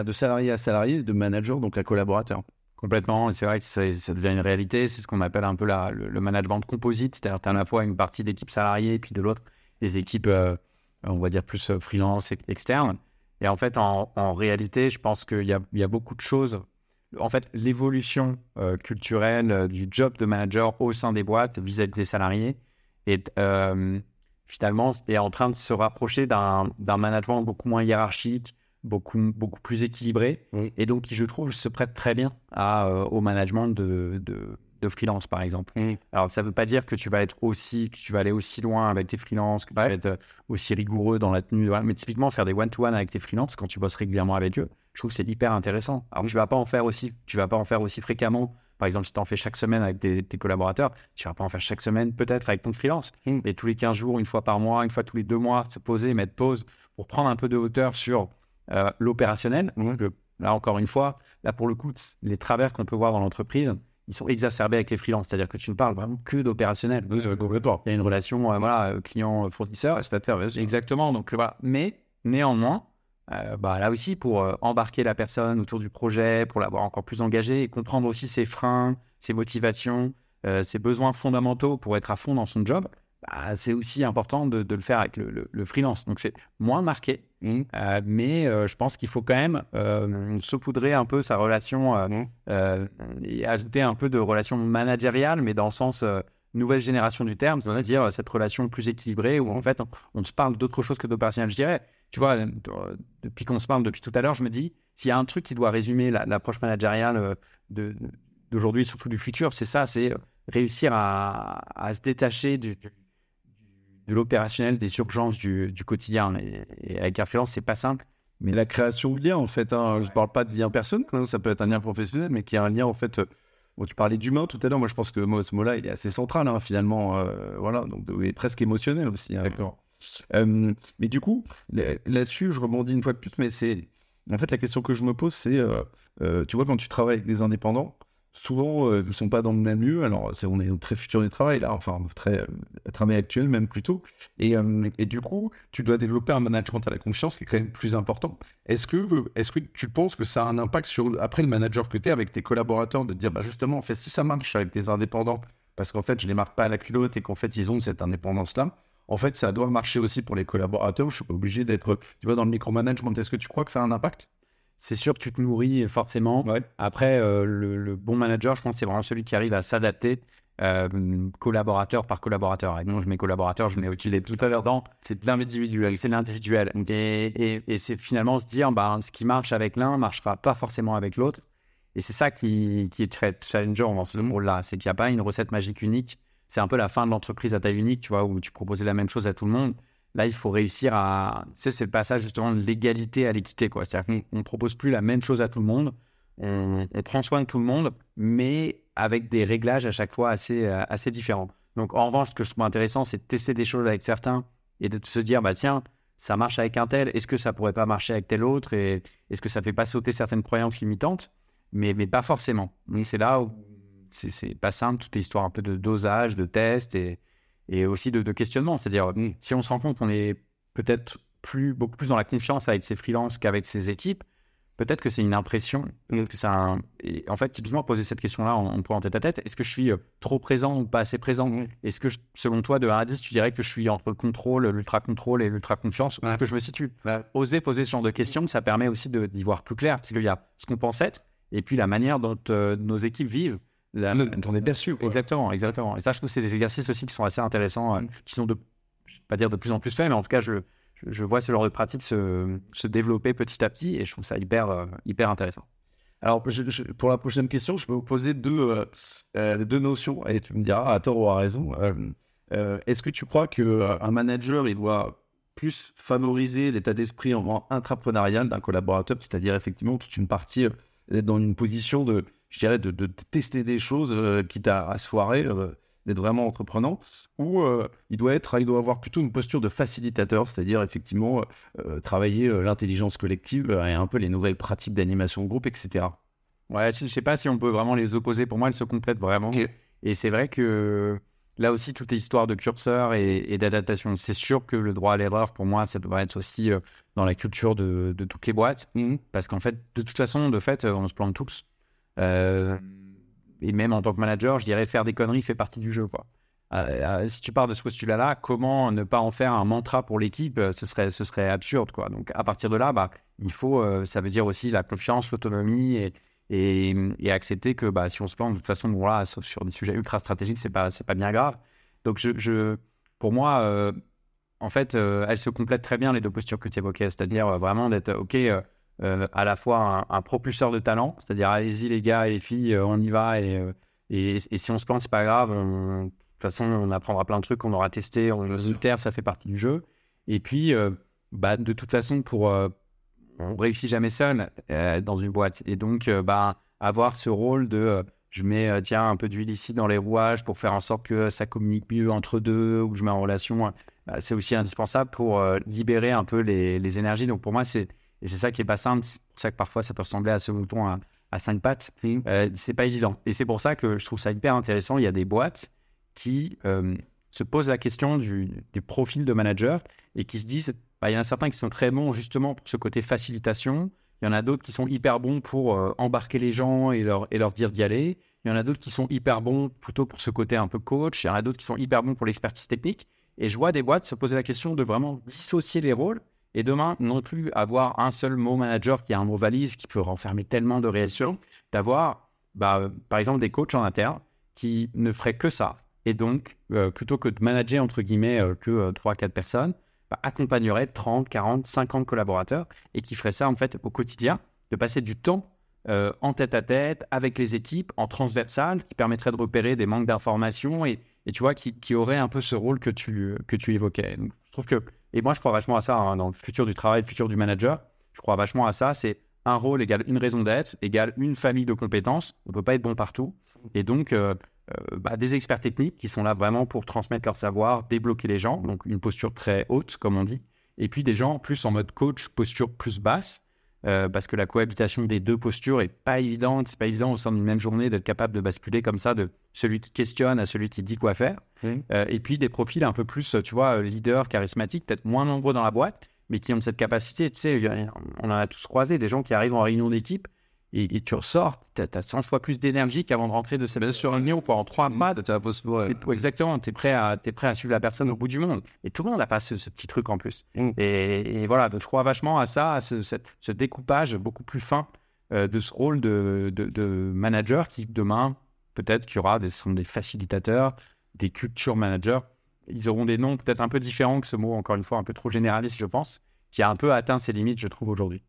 Speaker 2: à salarié, de manager, donc à collaborateur.
Speaker 1: Complètement, c'est vrai que ça, devient une réalité. C'est ce qu'on appelle un peu la, le, management composite, c'est-à-dire tu as à la fois une partie d'équipe salariée et puis de l'autre des équipes on va dire plus euh, freelance externe. Et en fait, en, réalité, je pense qu'il y, a, beaucoup de choses. En fait, l'évolution euh, culturelle euh, du job de manager au sein des boîtes vis-à-vis des salariés est finalement est en train de se rapprocher d'un management beaucoup moins hiérarchique, beaucoup, beaucoup plus équilibré, et donc qui, je trouve, se prête très bien à, au management de, de de freelance, par exemple. Alors, ça ne veut pas dire que tu vas être aussi, que tu vas aller aussi loin avec tes freelances, que tu vas être euh, aussi rigoureux dans la tenue. Mais typiquement, faire des one-to-one avec tes freelances quand tu bosses régulièrement avec eux, je trouve que c'est hyper intéressant. Alors, tu vas pas en faire aussi, tu vas pas en faire aussi fréquemment. Par exemple, si tu en fais chaque semaine avec tes, collaborateurs, tu vas pas en faire chaque semaine peut-être avec ton freelance. Mm. Mais tous les 15 jours, une fois par mois, une fois tous les deux mois, se poser, mettre pause pour prendre un peu de hauteur sur euh, l'opérationnel. Mm. là, encore une fois, là, pour le coup, les travers qu'on peut voir dans l'entreprise, ils sont exacerbés avec les freelances. C'est-à-dire que tu ne parles vraiment que d'opérationnel.
Speaker 2: Oui, complètement.
Speaker 1: Il y a une relation euh, voilà, euh, client-fournisseur. Exactement. Donc, voilà. Mais néanmoins, euh, bah, là aussi, pour embarquer la personne autour du projet, pour l'avoir encore plus engagée et comprendre aussi ses freins, ses motivations, ses besoins fondamentaux pour être à fond dans son job, bah, c'est aussi important de, le faire avec le, freelance. Donc c'est moins marqué, mmh. euh, mais euh, je pense qu'il faut quand même euh, saupoudrer un peu sa relation mmh. et ajouter un peu de relation managériale, mais dans le sens nouvelle génération du terme, c'est-à-dire cette relation plus équilibrée où en fait on, se parle d'autre chose que d'opérationnel. Je dirais, tu vois, depuis qu'on se parle depuis tout à l'heure, je me dis, s'il y a un truc qui doit résumer l'approche managériale d'aujourd'hui, surtout du futur, c'est ça, c'est réussir à, se détacher du de l'opérationnel, des urgences du, quotidien. Et, avec un freelance, c'est pas simple.
Speaker 2: Mais la création de lien, en fait, hein, je ne parle pas de lien personnel, hein, ça peut être un lien professionnel, mais qui a un lien, en fait. Euh, tu parlais d'humain tout à l'heure, moi je pense que ce mot-là, il est assez central, hein, finalement. Euh, voilà, donc est presque émotionnel aussi.
Speaker 1: D'accord.
Speaker 2: Euh, mais du coup, là-dessus, je rebondis une fois de plus, mais c'est. En fait, la question que je me pose, c'est tu vois, quand tu travailles avec des indépendants, souvent euh, ils ne sont pas dans le même lieu. Alors, on est très futur du travail là, enfin très euh, travail actuel même plutôt. Et, euh, du coup, tu dois développer un management à la confiance qui est quand même plus important. Est-ce que, est-ce que tu penses que ça a un impact sur après le manager que tu es avec tes collaborateurs de dire bah justement en fait si ça marche avec des indépendants parce qu'en fait je les marque pas à la culotte et qu'en fait ils ont cette indépendance là. En fait, ça doit marcher aussi pour les collaborateurs. Je suis pas obligé d'être, tu vois, dans le micromanagement. Est-ce que tu crois que ça a un impact?
Speaker 1: C'est sûr que tu te nourris forcément. Après, euh, le, bon manager, je pense, c'est vraiment celui qui arrive à s'adapter euh, collaborateur par collaborateur. Et non, je mets collaborateur, je mets utile tout à l'heure dans. C'est l'individuel. C'est l'individuel. Et, et, c'est finalement se dire, bah, ce qui marche avec l'un ne marchera pas forcément avec l'autre. Et c'est ça qui, qui, est très challengeant dans ce mmh. rôle-là. C'est qu'il n'y a pas une recette magique unique. C'est un peu la fin de l'entreprise à taille unique, tu vois, où tu proposais la même chose à tout le monde. Là, il faut réussir à. Tu sais, c'est le passage justement de l'égalité à l'équité. quoi. C'est-à-dire qu'on ne propose plus la même chose à tout le monde. On, prend soin de tout le monde, mais avec des réglages à chaque fois assez, euh, assez différents. Donc, en revanche, ce que je trouve intéressant, c'est de tester des choses avec certains et de se dire, bah tiens, ça marche avec un tel, est-ce que ça pourrait pas marcher avec tel autre Et est-ce que ça fait pas sauter certaines croyances limitantes? Mais, mais pas forcément. Donc, c'est là où c'est pas simple, toute l'histoire un peu de dosage, de test et et aussi de, questionnement. C'est-à-dire, hmm, si on se rend compte qu'on est peut-être plus, beaucoup plus dans la confiance avec ses freelances qu'avec ses équipes, peut-être que c'est une impression, que c'est un... Et en fait, typiquement, poser cette question-là en, en point tête à tête, est-ce que je suis euh, trop présent ou pas assez présent? Est-ce que, je- selon toi, de 1 à 10, tu dirais que je suis entre le contrôle, l'ultra-contrôle et l'ultra-confiance Où
Speaker 2: Ouais.
Speaker 1: est-ce que je me situe?
Speaker 2: Ouais.
Speaker 1: Oser poser ce genre de questions, ça permet aussi d'y voir plus clair, parce qu'il y a ce qu'on pense être, et puis la manière dont euh, nos équipes vivent. La-
Speaker 2: On est perçu. quoi.
Speaker 1: Exactement, exactement. Et ça, je trouve que c'est des exercices aussi qui sont assez intéressants, euh,
Speaker 2: Mm.
Speaker 1: qui sont de, je vais pas dire de plus en plus faits, mais en tout cas, je, je, vois ce genre de pratique se, se développer petit à petit, et je trouve ça hyper, euh, hyper intéressant.
Speaker 2: Alors, je- je- pour la prochaine question, je peux vous poser deux, euh, deux notions et tu me diras à tort ou à raison. Euh, euh, Est-ce que tu crois qu'un manager, il doit plus favoriser l'état d'esprit en en intrapreneurial d'un collaborateur, c'est-à-dire effectivement toute une partie d'être dans une position de, je dirais, de, de tester des choses, euh, quitte à, à se foirer, euh, d'être vraiment entreprenant, ou euh, il doit être, il doit avoir plutôt une posture de facilitateur, c'est-à-dire effectivement euh, travailler l'intelligence collective et un peu les nouvelles pratiques d'animation de groupe, etc.
Speaker 1: Ouais, je, je sais pas si on peut vraiment les opposer. Pour moi, elles se complètent vraiment. Et c'est vrai que là aussi, tout est histoire de curseur et, et d'adaptation. C'est sûr que le droit à l'erreur, pour moi, ça devrait être aussi dans la culture de, de toutes les boîtes. Parce qu'en fait, de toute façon, de fait, on se plante tous. Euh, et même en tant que manager, je dirais faire des conneries fait partie du jeu. Euh, euh, si tu pars de ce postulat-là, comment ne pas en faire un mantra pour l'équipe ce serait, absurde. Donc à partir de là, bah, il faut, ça veut dire aussi la confiance, l'autonomie et, accepter que bah, si on se plante, de toute façon, bon, là, sauf sur des sujets ultra stratégiques, c'est pas, pas bien grave. Donc pour moi, en fait, elles se complètent très bien les deux postures que tu évoquais, c'est-à-dire vraiment d'être OK. Euh, à la fois un, un propulseur de talent, c'est-à-dire allez-y les gars et les filles, euh, on y va et, euh, et, et si on se plante, c'est pas grave. on- de toute façon, on apprendra plein de trucs, on aura testé, on se taire, ça fait partie du jeu. Et puis, euh, bah, de toute façon, pour euh, on réussit jamais seul dans une boîte. Et donc, bah, avoir ce rôle de je mets tiens un peu d'huile ici dans les rouages pour faire en sorte que ça communique mieux entre deux ou que je mets en relation, bah, c'est aussi indispensable pour libérer un peu les, les énergies. Donc pour moi, c'est et c'est ça qui est pas simple. C'est pour ça que parfois ça peut ressembler à ce mouton à, à cinq pattes. Euh, c'est pas évident. Et c'est pour ça que je trouve ça hyper intéressant. Il y a des boîtes qui euh, se posent la question du, du profil de manager et qui se disent bah, il y en a certains qui sont très bons justement pour ce côté facilitation. Il y en a d'autres qui sont hyper bons pour euh, embarquer les gens et leur, et leur dire d'y aller. Il y en a d'autres qui sont hyper bons plutôt pour ce côté un peu coach. Il y en a d'autres qui sont hyper bons pour l'expertise technique. Et je vois des boîtes se poser la question de vraiment dissocier les rôles et demain, non plus avoir un seul mot manager qui a un mot valise qui peut renfermer tellement de réactions, d'avoir bah, par exemple des coachs en interne qui ne feraient que ça. Et donc, euh, plutôt que de manager entre guillemets euh, que 3-4 personnes, bah, accompagnerait 30, 40, 50 collaborateurs et qui ferait ça en fait au quotidien, de passer du temps euh, en tête à tête avec les équipes, en transversal, qui permettrait de repérer des manques d'informations et, et tu vois, qui, qui aurait un peu ce rôle que tu, que tu évoquais. Donc, je trouve que, et moi je crois vachement à ça hein, dans le futur du travail, le futur du manager, je crois vachement à ça, c'est un rôle égale une raison d'être, égale une famille de compétences, on ne peut pas être bon partout. Et donc, euh, euh, bah, des experts techniques qui sont là vraiment pour transmettre leur savoir, débloquer les gens, donc une posture très haute, comme on dit. Et puis des gens plus en mode coach, posture plus basse, euh, parce que la cohabitation des deux postures est pas évidente. C'est pas évident au sein d'une même journée d'être capable de basculer comme ça de celui qui questionne à celui qui dit quoi faire. Euh, et puis des profils un peu plus, tu vois, euh, leaders, charismatiques, peut-être moins nombreux dans la boîte, mais qui ont cette capacité. Tu sais, on en a tous croisé, des gens qui arrivent en réunion d'équipe et, et tu ressors, tu as, 100 fois plus d'énergie qu'avant de rentrer de cette sur réunion quoi, en trois mois.
Speaker 2: Tu as posé- ouais.
Speaker 1: Et- ouais, exactement, tu es, prêt à- t'es prêt à suivre la personne au bout du monde. Et tout le monde n'a pas ce, ce petit truc en plus.
Speaker 2: Mm.
Speaker 1: Et, et voilà, donc je crois vachement à ça, à ce, découpage beaucoup plus fin euh, de ce rôle de, de- de manager qui, demain, peut-être qu'il y aura des, sont des facilitateurs, des culture managers. Ils auront des noms peut-être un peu différents que ce mot, encore une fois, un peu trop généraliste, je pense, qui a un peu atteint ses limites, je trouve, aujourd'hui.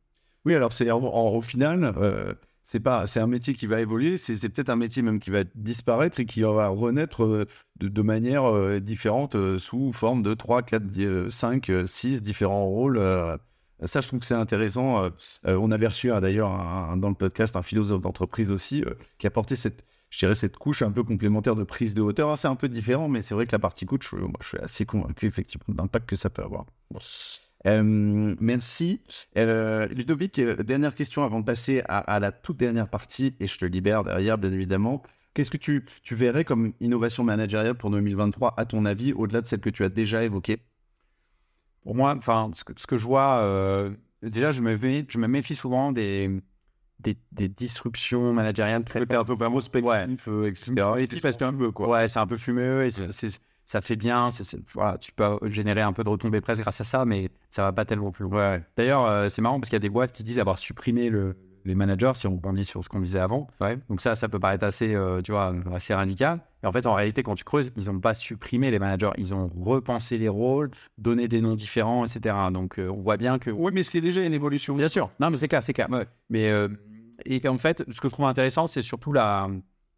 Speaker 2: Oui, alors c'est en- au final, euh, c'est pas, c'est un métier qui va évoluer. C'est peut-être un métier même qui va disparaître et qui va renaître euh, de, manière euh, différente sous forme de 3, 4, 5, 6 différents rôles. ça, je trouve que c'est intéressant. On avait reçu hein, d'ailleurs dans le podcast un philosophe d'entreprise aussi qui apportait cette, je dirais, cette couche un peu complémentaire de prise de hauteur. C'est un peu différent, mais c'est vrai que la partie coach, moi, je suis assez convaincu effectivement de l'impact que ça peut avoir. Euh, merci. Euh, Ludovic, euh, dernière question avant de passer à, à la toute dernière partie, et je te libère derrière, bien évidemment. Qu'est-ce que tu, tu verrais comme innovation managériale pour 2023, à ton avis, au-delà de celle que tu as déjà évoquée?
Speaker 1: Pour moi, enfin, ce que, ce que je vois, euh, déjà, je me, je me méfie souvent des, des, des disruptions managériales très
Speaker 2: T'es un peu vraiment spectatif, euh, etc.
Speaker 1: Que
Speaker 2: un peu, quoi.
Speaker 1: Ouais, c'est un peu fumeux et c'est- c'est- ça fait bien. voilà, tu peux générer un peu de retombées presse grâce à ça, mais ça va pas tellement plus loin.
Speaker 2: Ouais.
Speaker 1: D'ailleurs, euh, c'est marrant parce qu'il y a des boîtes qui disent avoir supprimé le- les managers, si on rebondit sur ce qu'on disait avant. Donc ça, ça peut paraître assez, euh, tu vois, assez radical. Et en fait, en réalité, quand tu creuses, ils n'ont pas supprimé les managers, ils ont repensé les rôles, donné des noms différents, etc. Donc euh, on voit bien que
Speaker 2: Oui, mais ce qui est déjà une évolution.
Speaker 1: Bien sûr. Non, mais c'est clair, c'est clair.
Speaker 2: Ouais.
Speaker 1: Mais euh, et en fait, ce que je trouve intéressant, c'est surtout la,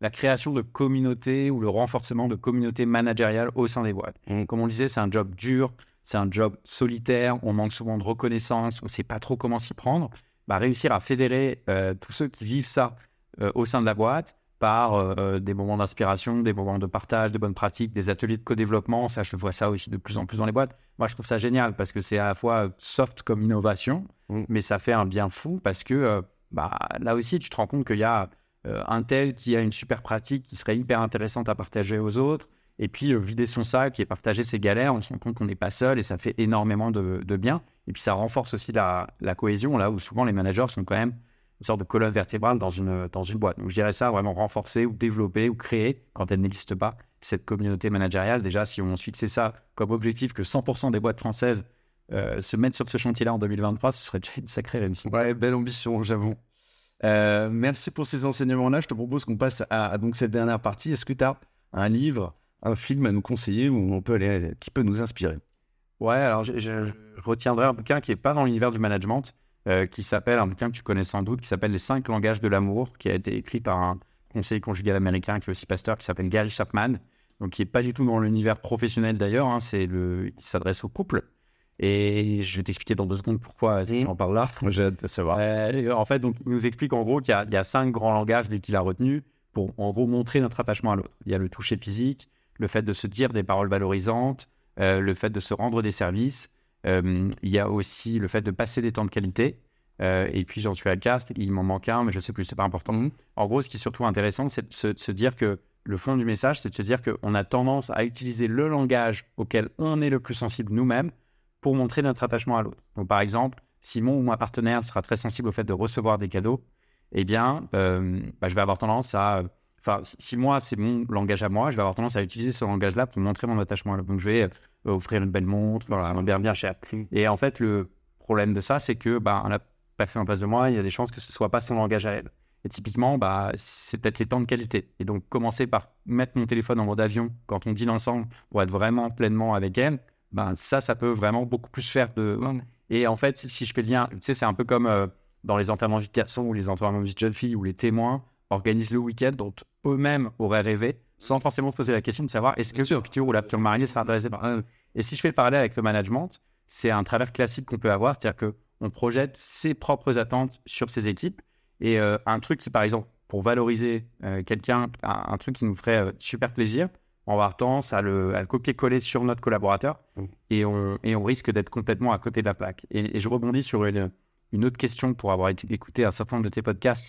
Speaker 1: la création de communautés ou le renforcement de communautés managériales au sein des boîtes.
Speaker 2: Mm.
Speaker 1: Comme on le disait, c'est un job dur, c'est un job solitaire, on manque souvent de reconnaissance, on ne sait pas trop comment s'y prendre. Bah, réussir à fédérer euh, tous ceux qui vivent ça euh, au sein de la boîte par euh, des moments d'inspiration, des moments de partage, de bonnes pratiques, des ateliers de co-développement. Ça, je vois ça aussi de plus en plus dans les boîtes. Moi, je trouve ça génial parce que c'est à la fois soft comme innovation,
Speaker 2: Mm.
Speaker 1: mais ça fait un bien fou parce que bah, là aussi, tu te rends compte qu'il y a un tel qui a une super pratique qui serait hyper intéressante à partager aux autres. Et puis, euh, vider son sac et partager ses galères, on se rend compte qu'on n'est pas seul et ça fait énormément de, bien. Et puis, ça renforce aussi la, cohésion, là où souvent les managers sont quand même une sorte de colonne vertébrale dans une, dans une boîte. Donc, je dirais ça, vraiment renforcer ou développer ou créer, quand elle n'existe pas, cette communauté managériale. Déjà, si on se fixait ça comme objectif que 100% des boîtes françaises euh, se mettent sur ce chantier-là en 2023, ce serait déjà une sacrée réussite.
Speaker 2: Ouais, belle ambition, j'avoue. Euh, merci pour ces enseignements-là. Je te propose qu'on passe à, donc cette dernière partie. Est-ce que tu as un livre, un film à nous conseiller où on peut aller, qui peut nous inspirer?
Speaker 1: Ouais, alors je, retiendrai un bouquin qui n'est pas dans l'univers du management, euh, qui s'appelle, un bouquin que tu connais sans doute, qui s'appelle Les cinq langages de l'amour, qui a été écrit par un conseiller conjugal américain qui est aussi pasteur, qui s'appelle Gary Chapman, donc qui n'est pas du tout dans l'univers professionnel d'ailleurs, hein, il s'adresse au couple. Et je vais t'expliquer dans deux secondes pourquoi
Speaker 2: Mhm.
Speaker 1: j'en parle là.
Speaker 2: Moi, J'ai hâte de savoir.
Speaker 1: Euh, en fait, donc, il nous explique en gros qu'il y, a- il y a cinq grands langages qu'il a retenus pour en gros montrer notre attachement à l'autre. Il y a le toucher physique, le fait de se dire des paroles valorisantes, euh, le fait de se rendre des services. euh, il y a aussi le fait de passer des temps de qualité. euh, et puis j'en suis à quatre, il m'en manque un, mais je sais plus, c'est pas important.
Speaker 2: Mhm.
Speaker 1: En gros, ce qui est surtout intéressant, c'est de se, de se dire que le fond du message, c'est de se dire qu'on a tendance à utiliser le langage auquel on est le plus sensible nous-mêmes pour montrer notre attachement à l'autre. Donc, par exemple, si mon ou ma partenaire sera très sensible au fait de recevoir des cadeaux, eh bien, euh, bah, je vais avoir tendance à. Enfin, si- moi, c'est mon langage à moi, je vais avoir tendance à utiliser ce langage-là pour montrer mon attachement à l'autre. Donc, je vais euh, offrir une belle montre, voilà, bien, bien cher. Et en fait, le problème de ça, c'est que bah, la personne en face de moi, il y a des chances que ce soit pas son langage à elle. Et typiquement, bah, c'est peut-être les temps de qualité. Et donc, commencer par mettre mon téléphone en mode avion quand on dîne ensemble pour être vraiment pleinement avec elle, ben, ça, ça peut vraiment beaucoup plus faire de. Et en fait, si- je fais le lien, tu sais, c'est un peu comme euh, dans les enterrements de garçons ou les enterrements de jeunes filles où les témoins organisent le week-end dont eux-mêmes auraient rêvé sans forcément se poser la question de savoir est-ce que le futur ou la future mariée sera intéressé par. Et si je fais le parallèle avec le management, c'est un travers classique qu'on peut avoir, c'est-à-dire que on projette ses propres attentes sur ses équipes. Et euh, un truc qui, par exemple, pour valoriser euh, quelqu'un, un, un truc qui nous ferait super plaisir, avoir tendance à le, copier-coller sur notre collaborateur
Speaker 2: Mm.
Speaker 1: et, on, et on risque d'être complètement à côté de la plaque. Et, et je rebondis sur une, une autre question pour avoir écouté un certain nombre de tes podcasts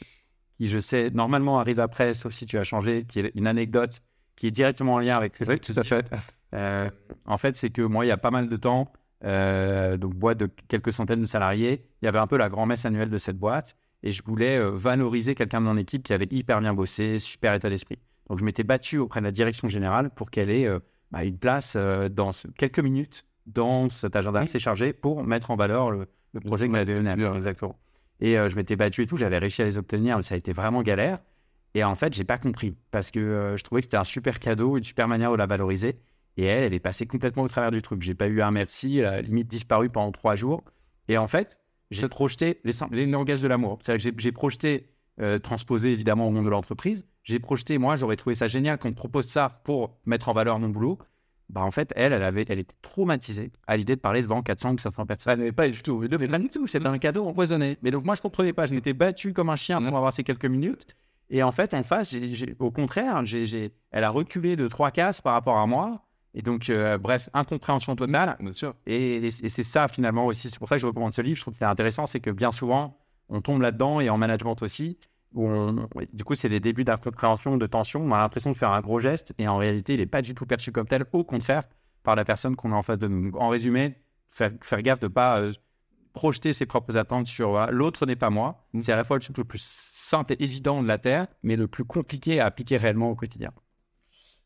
Speaker 1: qui, je sais, normalement arrive après, sauf si tu as changé, qui est une anecdote qui est directement en lien avec
Speaker 2: Oui, tout à fait.
Speaker 1: euh, en fait, c'est que moi, il y a pas mal de temps, euh, donc boîte de quelques centaines de salariés, il y avait un peu la grand-messe annuelle de cette boîte et je voulais euh, valoriser quelqu'un de mon équipe qui avait hyper bien bossé, super état d'esprit. Donc, je m'étais battu auprès de la direction générale pour qu'elle ait euh, bah, une place euh, dans ce- quelques minutes dans cet agenda assez chargé pour mettre en valeur le, le projet que m'avait donné. Exactement. Et euh, je m'étais battu et tout, j'avais réussi à les obtenir, mais ça a été vraiment galère. Et en fait, j'ai pas compris parce que euh, je trouvais que c'était un super cadeau, une super manière de la valoriser. Et elle, elle est passée complètement au travers du truc. J'ai pas eu un merci, elle a limite disparu pendant trois jours. Et en fait, j'ai projeté les, langages de l'amour. C'est-à-dire que j'ai- j'ai projeté, euh, transposé évidemment au monde de l'entreprise. J'ai projeté, moi, j'aurais trouvé ça génial qu'on me propose ça pour mettre en valeur mon boulot. Bah, en fait, elle, elle, avait, elle était traumatisée à l'idée de parler devant 400 ou 500 personnes.
Speaker 2: Ça n'est pas du tout.
Speaker 1: Mais pas du tout, c'était un cadeau empoisonné. Mais donc moi, je comprenais pas. Je m'étais battu comme un chien pour avoir ces quelques minutes. Et en fait, en face, j'ai- j'ai- au contraire, j'ai- elle a reculé de trois cases par rapport à moi. Et donc, euh, bref, incompréhension totale.
Speaker 2: Bien sûr.
Speaker 1: Et, et c'est ça finalement aussi. C'est pour ça que je recommande ce livre. Je trouve que c'est intéressant, c'est que bien souvent, on tombe là-dedans et en management aussi. Où on- du coup, c'est des débuts d'incompréhension, de tension. On a l'impression de faire un gros geste et en réalité, il n'est pas du tout perçu comme tel. Au contraire, par la personne qu'on a en face de nous. Donc, en résumé, faire, faire gaffe de pas euh, projeter ses propres attentes sur l'autre n'est pas moi.
Speaker 2: Mm.
Speaker 1: C'est à la fois le truc le plus simple et évident de la Terre, mais le plus compliqué à appliquer réellement au quotidien.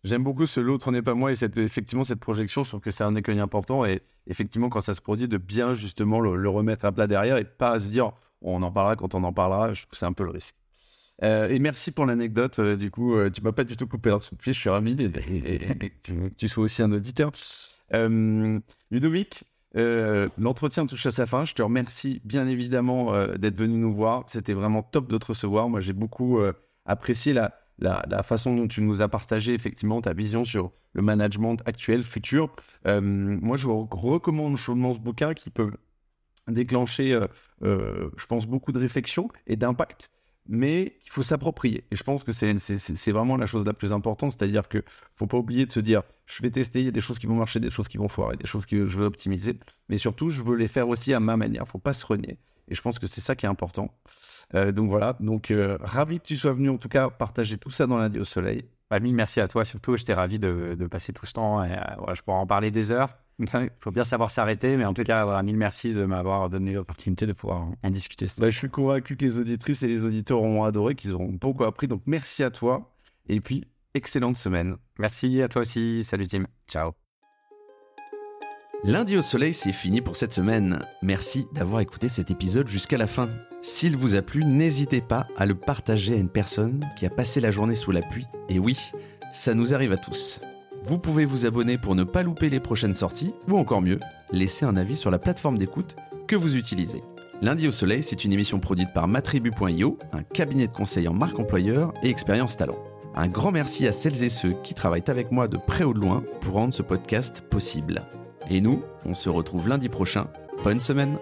Speaker 2: J'aime beaucoup ce l'autre n'est pas moi et cette, effectivement cette projection, je trouve que c'est un écueil important et effectivement quand ça se produit de bien justement le, le remettre à plat derrière et pas se dire on en parlera quand on en parlera, je trouve que c'est un peu le risque. Euh, et merci pour l'anecdote, euh, du coup euh, tu m'as pas du tout coupé dans ce pied, je suis ravi que tu, sois aussi un auditeur. Euh, Ludovic, l'entretien touche à sa fin, je te remercie bien évidemment d'être venu nous voir, c'était vraiment top de te recevoir, moi j'ai beaucoup apprécié la, façon dont tu nous as partagé effectivement ta vision sur le management actuel, futur. Moi, je recommande chaudement ce bouquin qui peut déclencher, je pense, beaucoup de réflexion et d'impact, mais il faut s'approprier. Et je pense que c'est vraiment la chose la plus importante, c'est-à-dire que faut pas oublier de se dire, je vais tester, il y a des choses qui vont marcher, des choses qui vont foirer, des choses que je veux optimiser, mais surtout, je veux les faire aussi à ma manière. faut pas se renier. Et je pense que c'est ça qui est important. Euh, donc voilà, donc euh, ravi que tu sois venu en tout cas partager tout ça dans lundi au soleil.
Speaker 1: Bah, mille merci à toi surtout. J'étais ravi de, de passer tout ce temps. Et, euh, voilà, je pourrais en parler des heures. Il faut bien savoir s'arrêter, mais en tout cas, voilà, mille merci de m'avoir donné l'opportunité de pouvoir en, discuter.
Speaker 2: Bah, je suis convaincu que les auditrices et les auditeurs auront adoré, qu'ils auront beaucoup appris. Donc merci à toi et puis excellente semaine.
Speaker 1: Merci à toi aussi. Salut Tim. Ciao.
Speaker 3: Lundi au soleil, c'est fini pour cette semaine. Merci d'avoir écouté cet épisode jusqu'à la fin. S'il vous a plu, n'hésitez pas à le partager à une personne qui a passé la journée sous la pluie. Et oui, ça nous arrive à tous. Vous pouvez vous abonner pour ne pas louper les prochaines sorties, ou encore mieux, laisser un avis sur la plateforme d'écoute que vous utilisez. Lundi au soleil, c'est une émission produite par matribu.io, un cabinet de conseil en marque employeur et expérience talent. Un grand merci à celles et ceux qui travaillent avec moi de près ou de loin pour rendre ce podcast possible. Et nous, on se retrouve lundi prochain. Bonne semaine